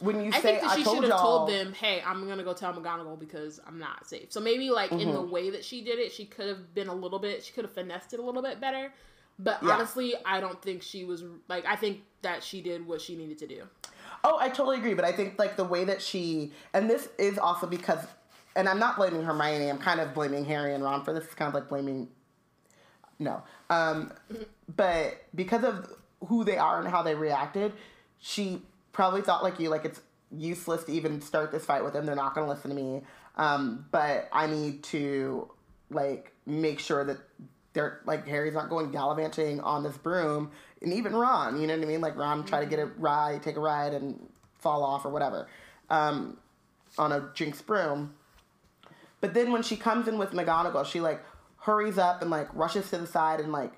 A: when you
B: I
A: say
B: think that
A: I
B: she should have told them, "Hey, I'm gonna go tell McGonagall because I'm not safe." So maybe like in
A: Mm-hmm.
B: the way that she did it, she could have been a little bit. She could have finessed it a little bit better. But
A: Yeah.
B: honestly, I don't think she was like. I think that she did what she needed to do.
A: Oh, I totally agree, but I think like the way that she and this is also because and I'm not blaming Hermione, I'm kind of blaming Harry and Ron for this. It's kind of like blaming no. Um but because of who they are and how they reacted, she probably thought like you, like it's useless to even start this fight with them. They're not gonna listen to me. Um, but I need to like make sure that they're like Harry's not going gallivanting on this broom, and even Ron, you know what I mean? Like Ron try to get a ride, take a ride, and fall off or whatever um, on a Jinx broom. But then when she comes in with McGonagall, she like hurries up and like rushes to the side and like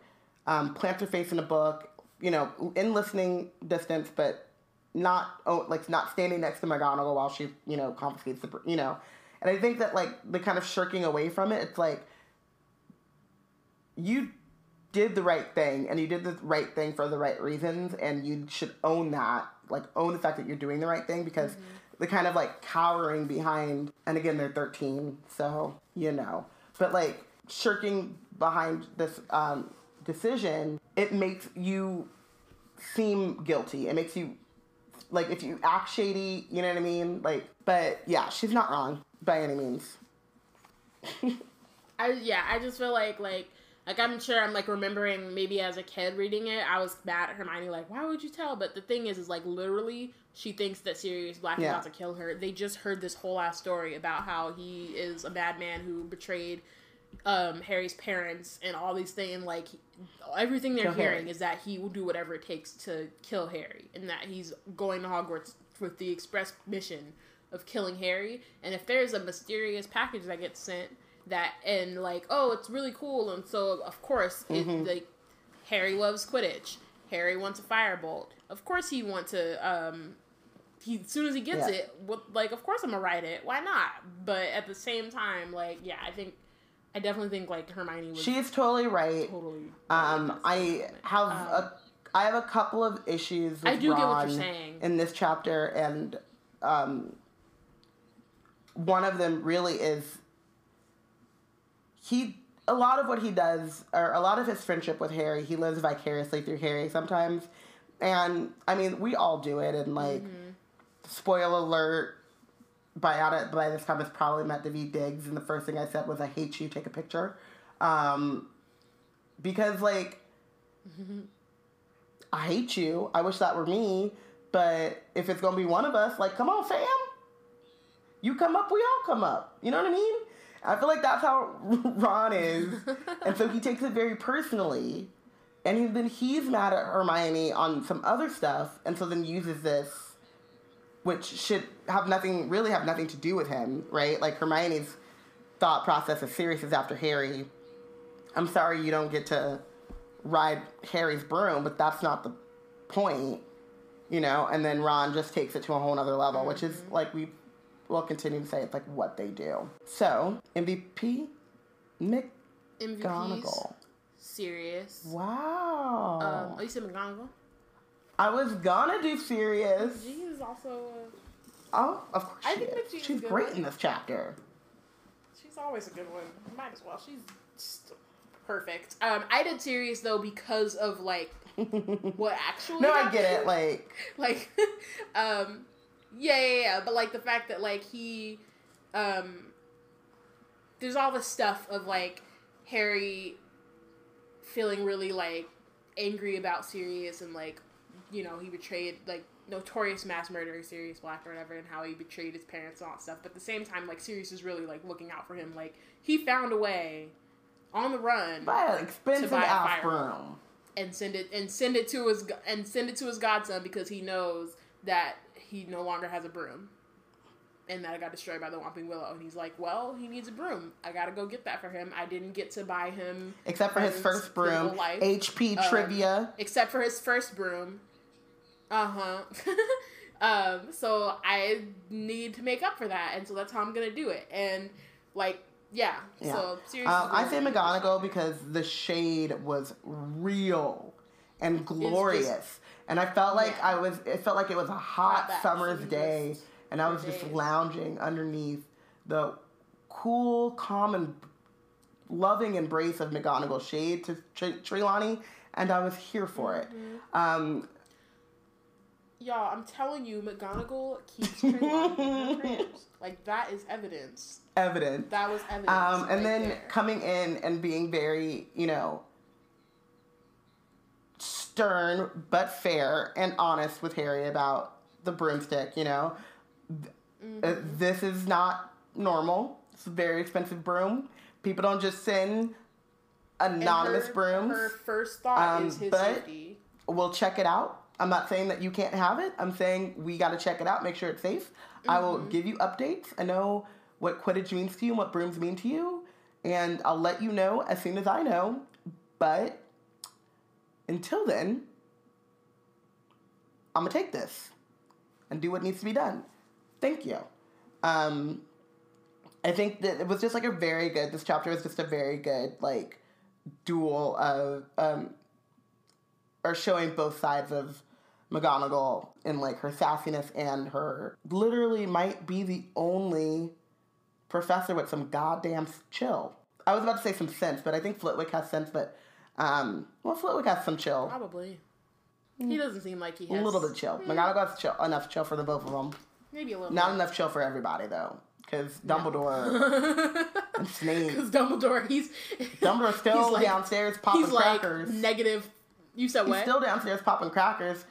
A: um, plants her face in a book, you know, in listening distance, but not oh, like not standing next to McGonagall while she you know confiscates the you know. And I think that like the kind of shirking away from it, it's like you did the right thing and you did the right thing for the right reasons and you should own that like own the fact that you're doing the right thing because the kind of like cowering behind and again they're 13 so you know. But like shirking behind this um, decision it makes you seem guilty. It makes you like if you act shady you know what i mean like but yeah she's not wrong by any means
B: I yeah, I just feel like like like I'm sure I'm like remembering maybe as a kid reading it, I was mad at Hermione like, why would you tell? But the thing is, is like literally she thinks that Sirius Black
A: Yeah.
B: is about to kill her. They just heard this whole ass story about how he is a bad man who betrayed um Harry's parents and all these things. Like everything they're
A: Kill Harry.
B: hearing is that he will do whatever it takes to kill Harry, and that he's going to Hogwarts with the express mission of killing Harry. And if there's a mysterious package that gets sent that and like oh it's really cool and so of course it like Harry loves Quidditch. Harry wants a firebolt. Of course he wants to um he as soon as he gets
A: Yeah.
B: it, like of course I'm gonna write it. Why not? But at the same time, like yeah, I think I definitely think like Hermione was
A: she's totally right
B: totally.
A: Um, I have a, I have a couple of issues. With
B: Um, I do get what you're saying.
A: in this chapter, and um, one of them really is he. A lot of what he does, or a lot of his friendship with Harry, he lives vicariously through Harry sometimes, and I mean we all do it. And like,
B: Mm-hmm.
A: spoiler alert, by out by this time it's probably met Daveed Diggs, and the first thing I said was, "I hate you. Take a picture," um, because like, I hate you. I wish that were me, but if it's gonna be one of us, like, come on, fam. You come up, we all come up. You know what I mean? I feel like that's how Ron is, and so he takes it very personally. And he, then he's mad at Hermione on some other stuff, and so then uses this which should have nothing really have nothing to do with him, right? Like Hermione's thought process is Sirius as after Harry. I'm sorry you don't get to ride Harry's broom, but that's not the point, you know. And then Ron just takes it to a whole nother level, which is like we will continue to say it's like what they do. So MVP,
B: MVPs,
A: McGonagall.
B: Sirius.
A: Wow.
B: Um, oh, you said McGonagall.
A: I was gonna do Sirius.
B: She is also.
A: Oh, of course
B: I
A: she
B: think
A: is.
B: that she's
A: She's great in this chapter.
B: She's always a good one. Might as well. She's just perfect. Um, I did Sirius though because of like what actually.
A: No, I get it. Like,
B: like um yeah, yeah yeah but like the fact that like he um there's all this stuff of like harry feeling really like angry about sirius and like you know he betrayed like notorious mass murderer sirius black or whatever and how he betrayed his parents and all that stuff but at the same time like sirius is really like looking out for him like he found a way on the run
A: buy an expensive
B: buy a
A: broom.
B: and send it and send it to his and send it to his godson because he knows that he no longer has a broom and that it got destroyed by the Whomping Willow. And he's like, "Well, he needs a broom. I gotta go get that for him. I didn't get to buy him
A: Except for his first broom. HP
B: Um,
A: trivia.
B: except for his first broom. Uh huh. um, so I need to make up for that, and so that's how I'm gonna do it. And like, yeah.
A: Yeah.
B: So seriously,
A: Um, I say McGonagall because the shade was real and glorious, and I felt like
B: Yeah.
A: I was. It felt like it was a hot
B: Hot
A: summer's day,
B: just
A: and I was just
B: days.
A: lounging underneath the cool, calm, and loving embrace of McGonagall shade to Tr- Trelawney, and I was here for it.
B: Mm-hmm.
A: Um,
B: Y'all, I'm telling you, McGonagall keeps her prayers. Like that is evidence.
A: Evidence.
B: That was evidence.
A: Um, and
B: right
A: then
B: there.
A: coming in and being very, you know, stern but fair and honest with Harry about the broomstick, you know. Uh,
B: Mm-hmm.
A: this is not normal. It's a very expensive broom. People don't just send anonymous
B: her,
A: brooms.
B: Her first thought
A: Um,
B: is his
A: but-
B: safety.
A: We'll check it out. I'm not saying that you can't have it. I'm saying we got to check it out, make sure it's safe. I will
B: Mm-hmm.
A: give you updates. I know what Quidditch means to you and what brooms mean to you, and I'll let you know as soon as I know. But until then, I'm gonna take this and do what needs to be done. Thank you. Um, I think that it was just like a very good. This chapter was just a very good like duel of um, or showing both sides of McGonagall in like her sassiness and her literally might be the only professor with some goddamn chill. I was about to say some sense, but I think Flitwick has sense, but um, well, Flitwick has some chill,
B: Probably. He doesn't seem like he has a
A: little bit chill. McGonagall has chill enough chill for the both of them.
B: Maybe a little.
A: Not enough chill for everybody though, because Dumbledore and Snape.
B: Because Dumbledore, he's
A: Dumbledore's still
B: he's like-
A: downstairs popping
B: he's like
A: crackers.
B: negative. You said
A: He's
B: what?
A: still downstairs popping crackers.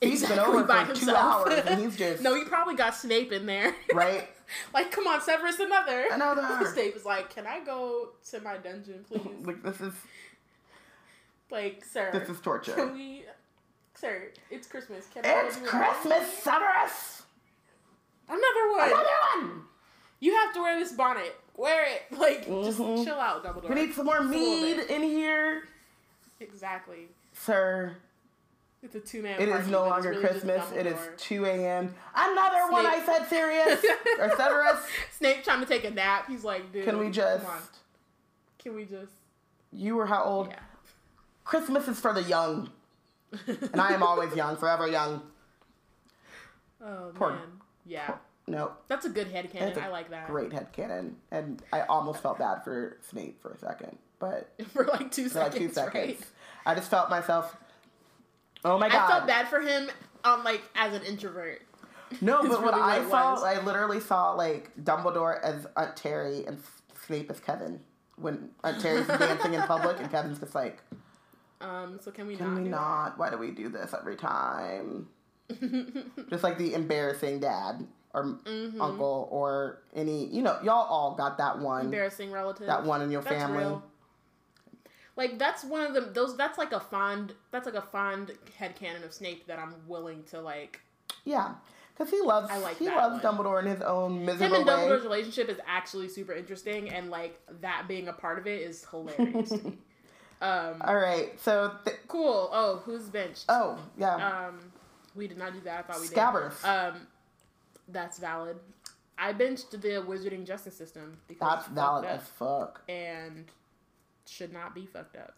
A: He's been over
B: by
A: for two
B: himself.
A: hours and he's just
B: no, he probably got Snape in there.
A: right.
B: like, come on, Severus, another.
A: Another.
B: Snape is like, can I go to my dungeon, please?
A: Like this is
B: like, sir,
A: this is torture.
B: Can we, sir? It's Christmas. Can
A: It's
B: a-
A: Christmas, Severus.
B: Another one.
A: Another one.
B: You have to wear this bonnet. Wear it. Like, just
A: Mhm.
B: chill out, Dumbledore.
A: We need some more
B: Just
A: mead in here,
B: Exactly.
A: sir.
B: It's a two man.
A: It is no longer Christmas. It is 2 a.m. Another one. I said serious or Severus.
B: Snape trying to take a nap. He's like, dude.
A: Can we just?
B: Can we just?
A: You were how old?
B: Yeah.
A: Christmas is for the young, and I am always young, forever young.
B: Oh
A: Poor-
B: man. Yeah.
A: No,
B: That's a good headcanon.
A: That's a
B: I like that.
A: great head headcanon, and I almost felt bad for Snape for a second, but
B: For like two
A: for like
B: seconds.
A: two seconds,
B: Right?
A: I just felt myself. Oh my god!
B: I felt bad for him. Um, like as an introvert.
A: No, but what
B: really
A: I saw,
B: was.
A: I literally saw like Dumbledore as Aunt Terry and Snape as Kevin. When Aunt Terry's dancing in public and Kevin's just like,
B: Um. So can we
A: "Can
B: not?
A: we
B: do
A: not? Why do we do this every time?" Just like the embarrassing dad or
B: Mhm.
A: uncle or any, you know, y'all all got that one,
B: Embarrassing relative.
A: that one in your
B: That's
A: family.
B: real. Like that's one of the those. That's like a fond. That's like a fond headcanon of Snape that I'm willing to like.
A: Yeah, because he loves
B: I like
A: he loves
B: one.
A: Dumbledore in his own miserable Him
B: and
A: way.
B: Dumbledore's relationship is actually super interesting, and like that being a part of it is hilarious. to me. Um,
A: All right, so th-
B: cool. Oh, who's benched?
A: oh yeah,
B: Um, we did not do that. I thought we
A: Scabbers.
B: did. Um, that's valid. I benched the Wizarding Justice System because
A: That's valid as fuck.
B: and should not be fucked up.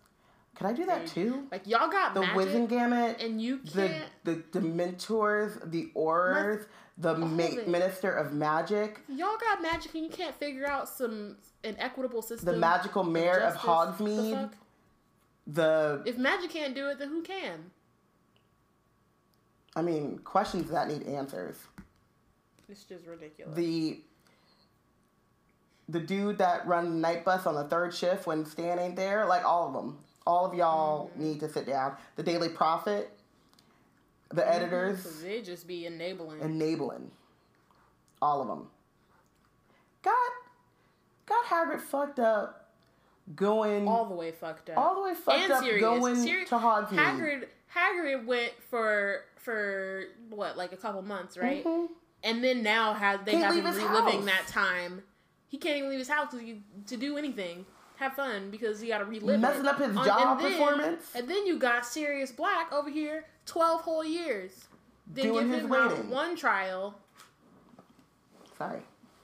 A: Could I do that too?
B: Like y'all got
A: The
B: magic,
A: Wizengamot,
B: and you
A: the
B: can't.
A: the Dementors, the Aurors, the ma- Minister of Magic,
B: Y'all got magic, and you can't figure out some an equitable system.
A: the Magical Mayor of
B: justice. The
A: Hogsmeade,
B: fuck?
A: the
B: If magic can't do it, then who can?
A: I mean questions that need answers.
B: It's just ridiculous.
A: The the dude that run the night bus on the third shift when Stan ain't there, like all of them. All of y'all
B: Mm-hmm.
A: need to sit down. The Daily Prophet, the editors,
B: So they just be enabling.
A: enabling. All of them. Got, got Hagrid fucked up going
B: all the way fucked up.
A: all the way fucked
B: and
A: up
B: serious.
A: going
B: Seri-
A: to Hogsmeade.
B: Hagrid Hagrid went for for what like a couple months, right?
A: Mhm.
B: And then now has they
A: Can't
B: have him reliving
A: house.
B: that time. He can't even leave his house to, to do anything, have fun because he got to relive
A: Messing
B: it.
A: up his
B: On-
A: job
B: and then-
A: performance.
B: And then you got Sirius Black over here, twelve whole years. Then
A: doing
B: give
A: his
B: him
A: waiting.
B: one trial.
A: Sorry.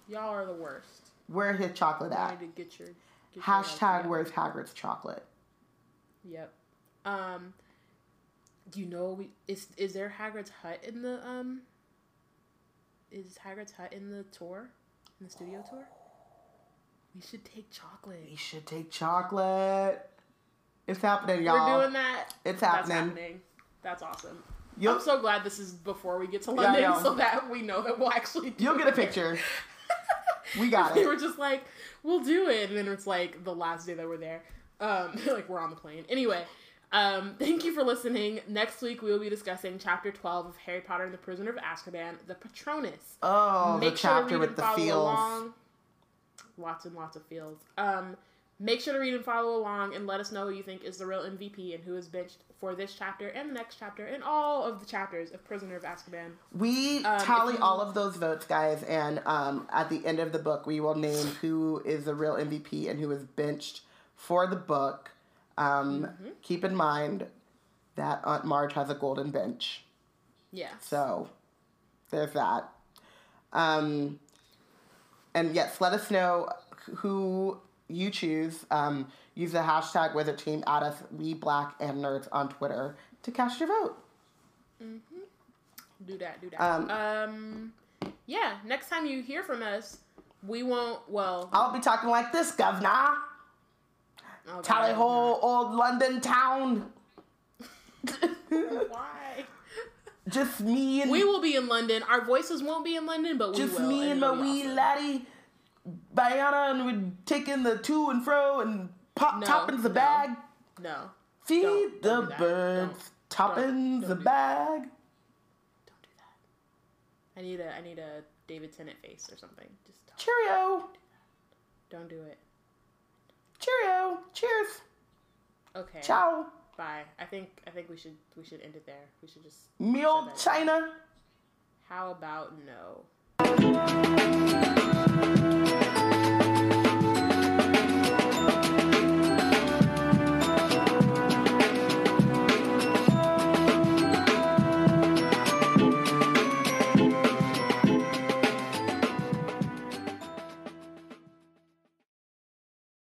B: Y'all are the worst.
A: Where his chocolate
B: I
A: at?
B: need to get your get
A: Hashtag
B: together.
A: where's Hagrid's chocolate?
B: Yep. Um. Do you know we is is there Hagrid's hut in the um? Is Hagrid's hut in the tour, in the studio tour? We should take chocolate.
A: We should take chocolate. It's happening, y'all.
B: We're doing that.
A: It's
B: That's
A: happening.
B: happening. That's awesome.
A: You'll,
B: I'm so glad this is before we get to London,
A: know.
B: so that we know that we'll actually. Do
A: you'll get a picture. We got it.
B: we were just like, we'll do it, and then it's like the last day that we're there. Um, like we're on the plane. Anyway, um, thank you for listening. Next week we will be discussing chapter twelve of Harry Potter and the Prisoner of Azkaban, the Patronus.
A: Oh, the
B: Make sure
A: chapter with the feels.
B: along. Lots and lots of feels. Um, make sure to read and follow along, and let us know who you think is the real MVP and who is benched for this chapter and the next chapter and all of the chapters of Prisoner of Azkaban.
A: We
B: Um,
A: tally
B: you-
A: all of those votes, guys, and um, at the end of the book, we will name who is the real MVP and who is benched for the book. Um,
B: Mm-hmm.
A: Keep in mind that Aunt Marge has a golden bench,
B: Yeah.
A: so there's that. Um, and yes, let us know who you choose. Um, use the hashtag Wizard Team. Add us, We Black and Nerds, on Twitter to cast your vote. Mm-hmm.
B: Do that, do that.
A: Um,
B: Um, yeah, next time you hear from us, we won't, well,
A: I'll be talking like this, governor.
B: oh
A: Tally ho, old London town.
B: Why?
A: Just me and
B: We will be in London. Our voices won't be in London, but we will.
A: just
B: will.
A: me and my wee
B: awesome.
A: laddie, Bayana, and we're taking the to and fro and pop
B: No,
A: toppings the
B: no.
A: bag.
B: No,
A: Feed
B: Don't-
A: the
B: don't do that.
A: birds, toppings
B: don't
A: the
B: do that.
A: bag.
B: don't do that. I need a, I need a David Tennant face or something. Just don't,
A: Cheerio,
B: don't do it.
A: cheerio, cheers,
B: Okay.
A: ciao.
B: Bye. I think, I think we should, we should end it there. We should just.
A: Me
B: shut
A: old
B: that
A: China.
B: How about no?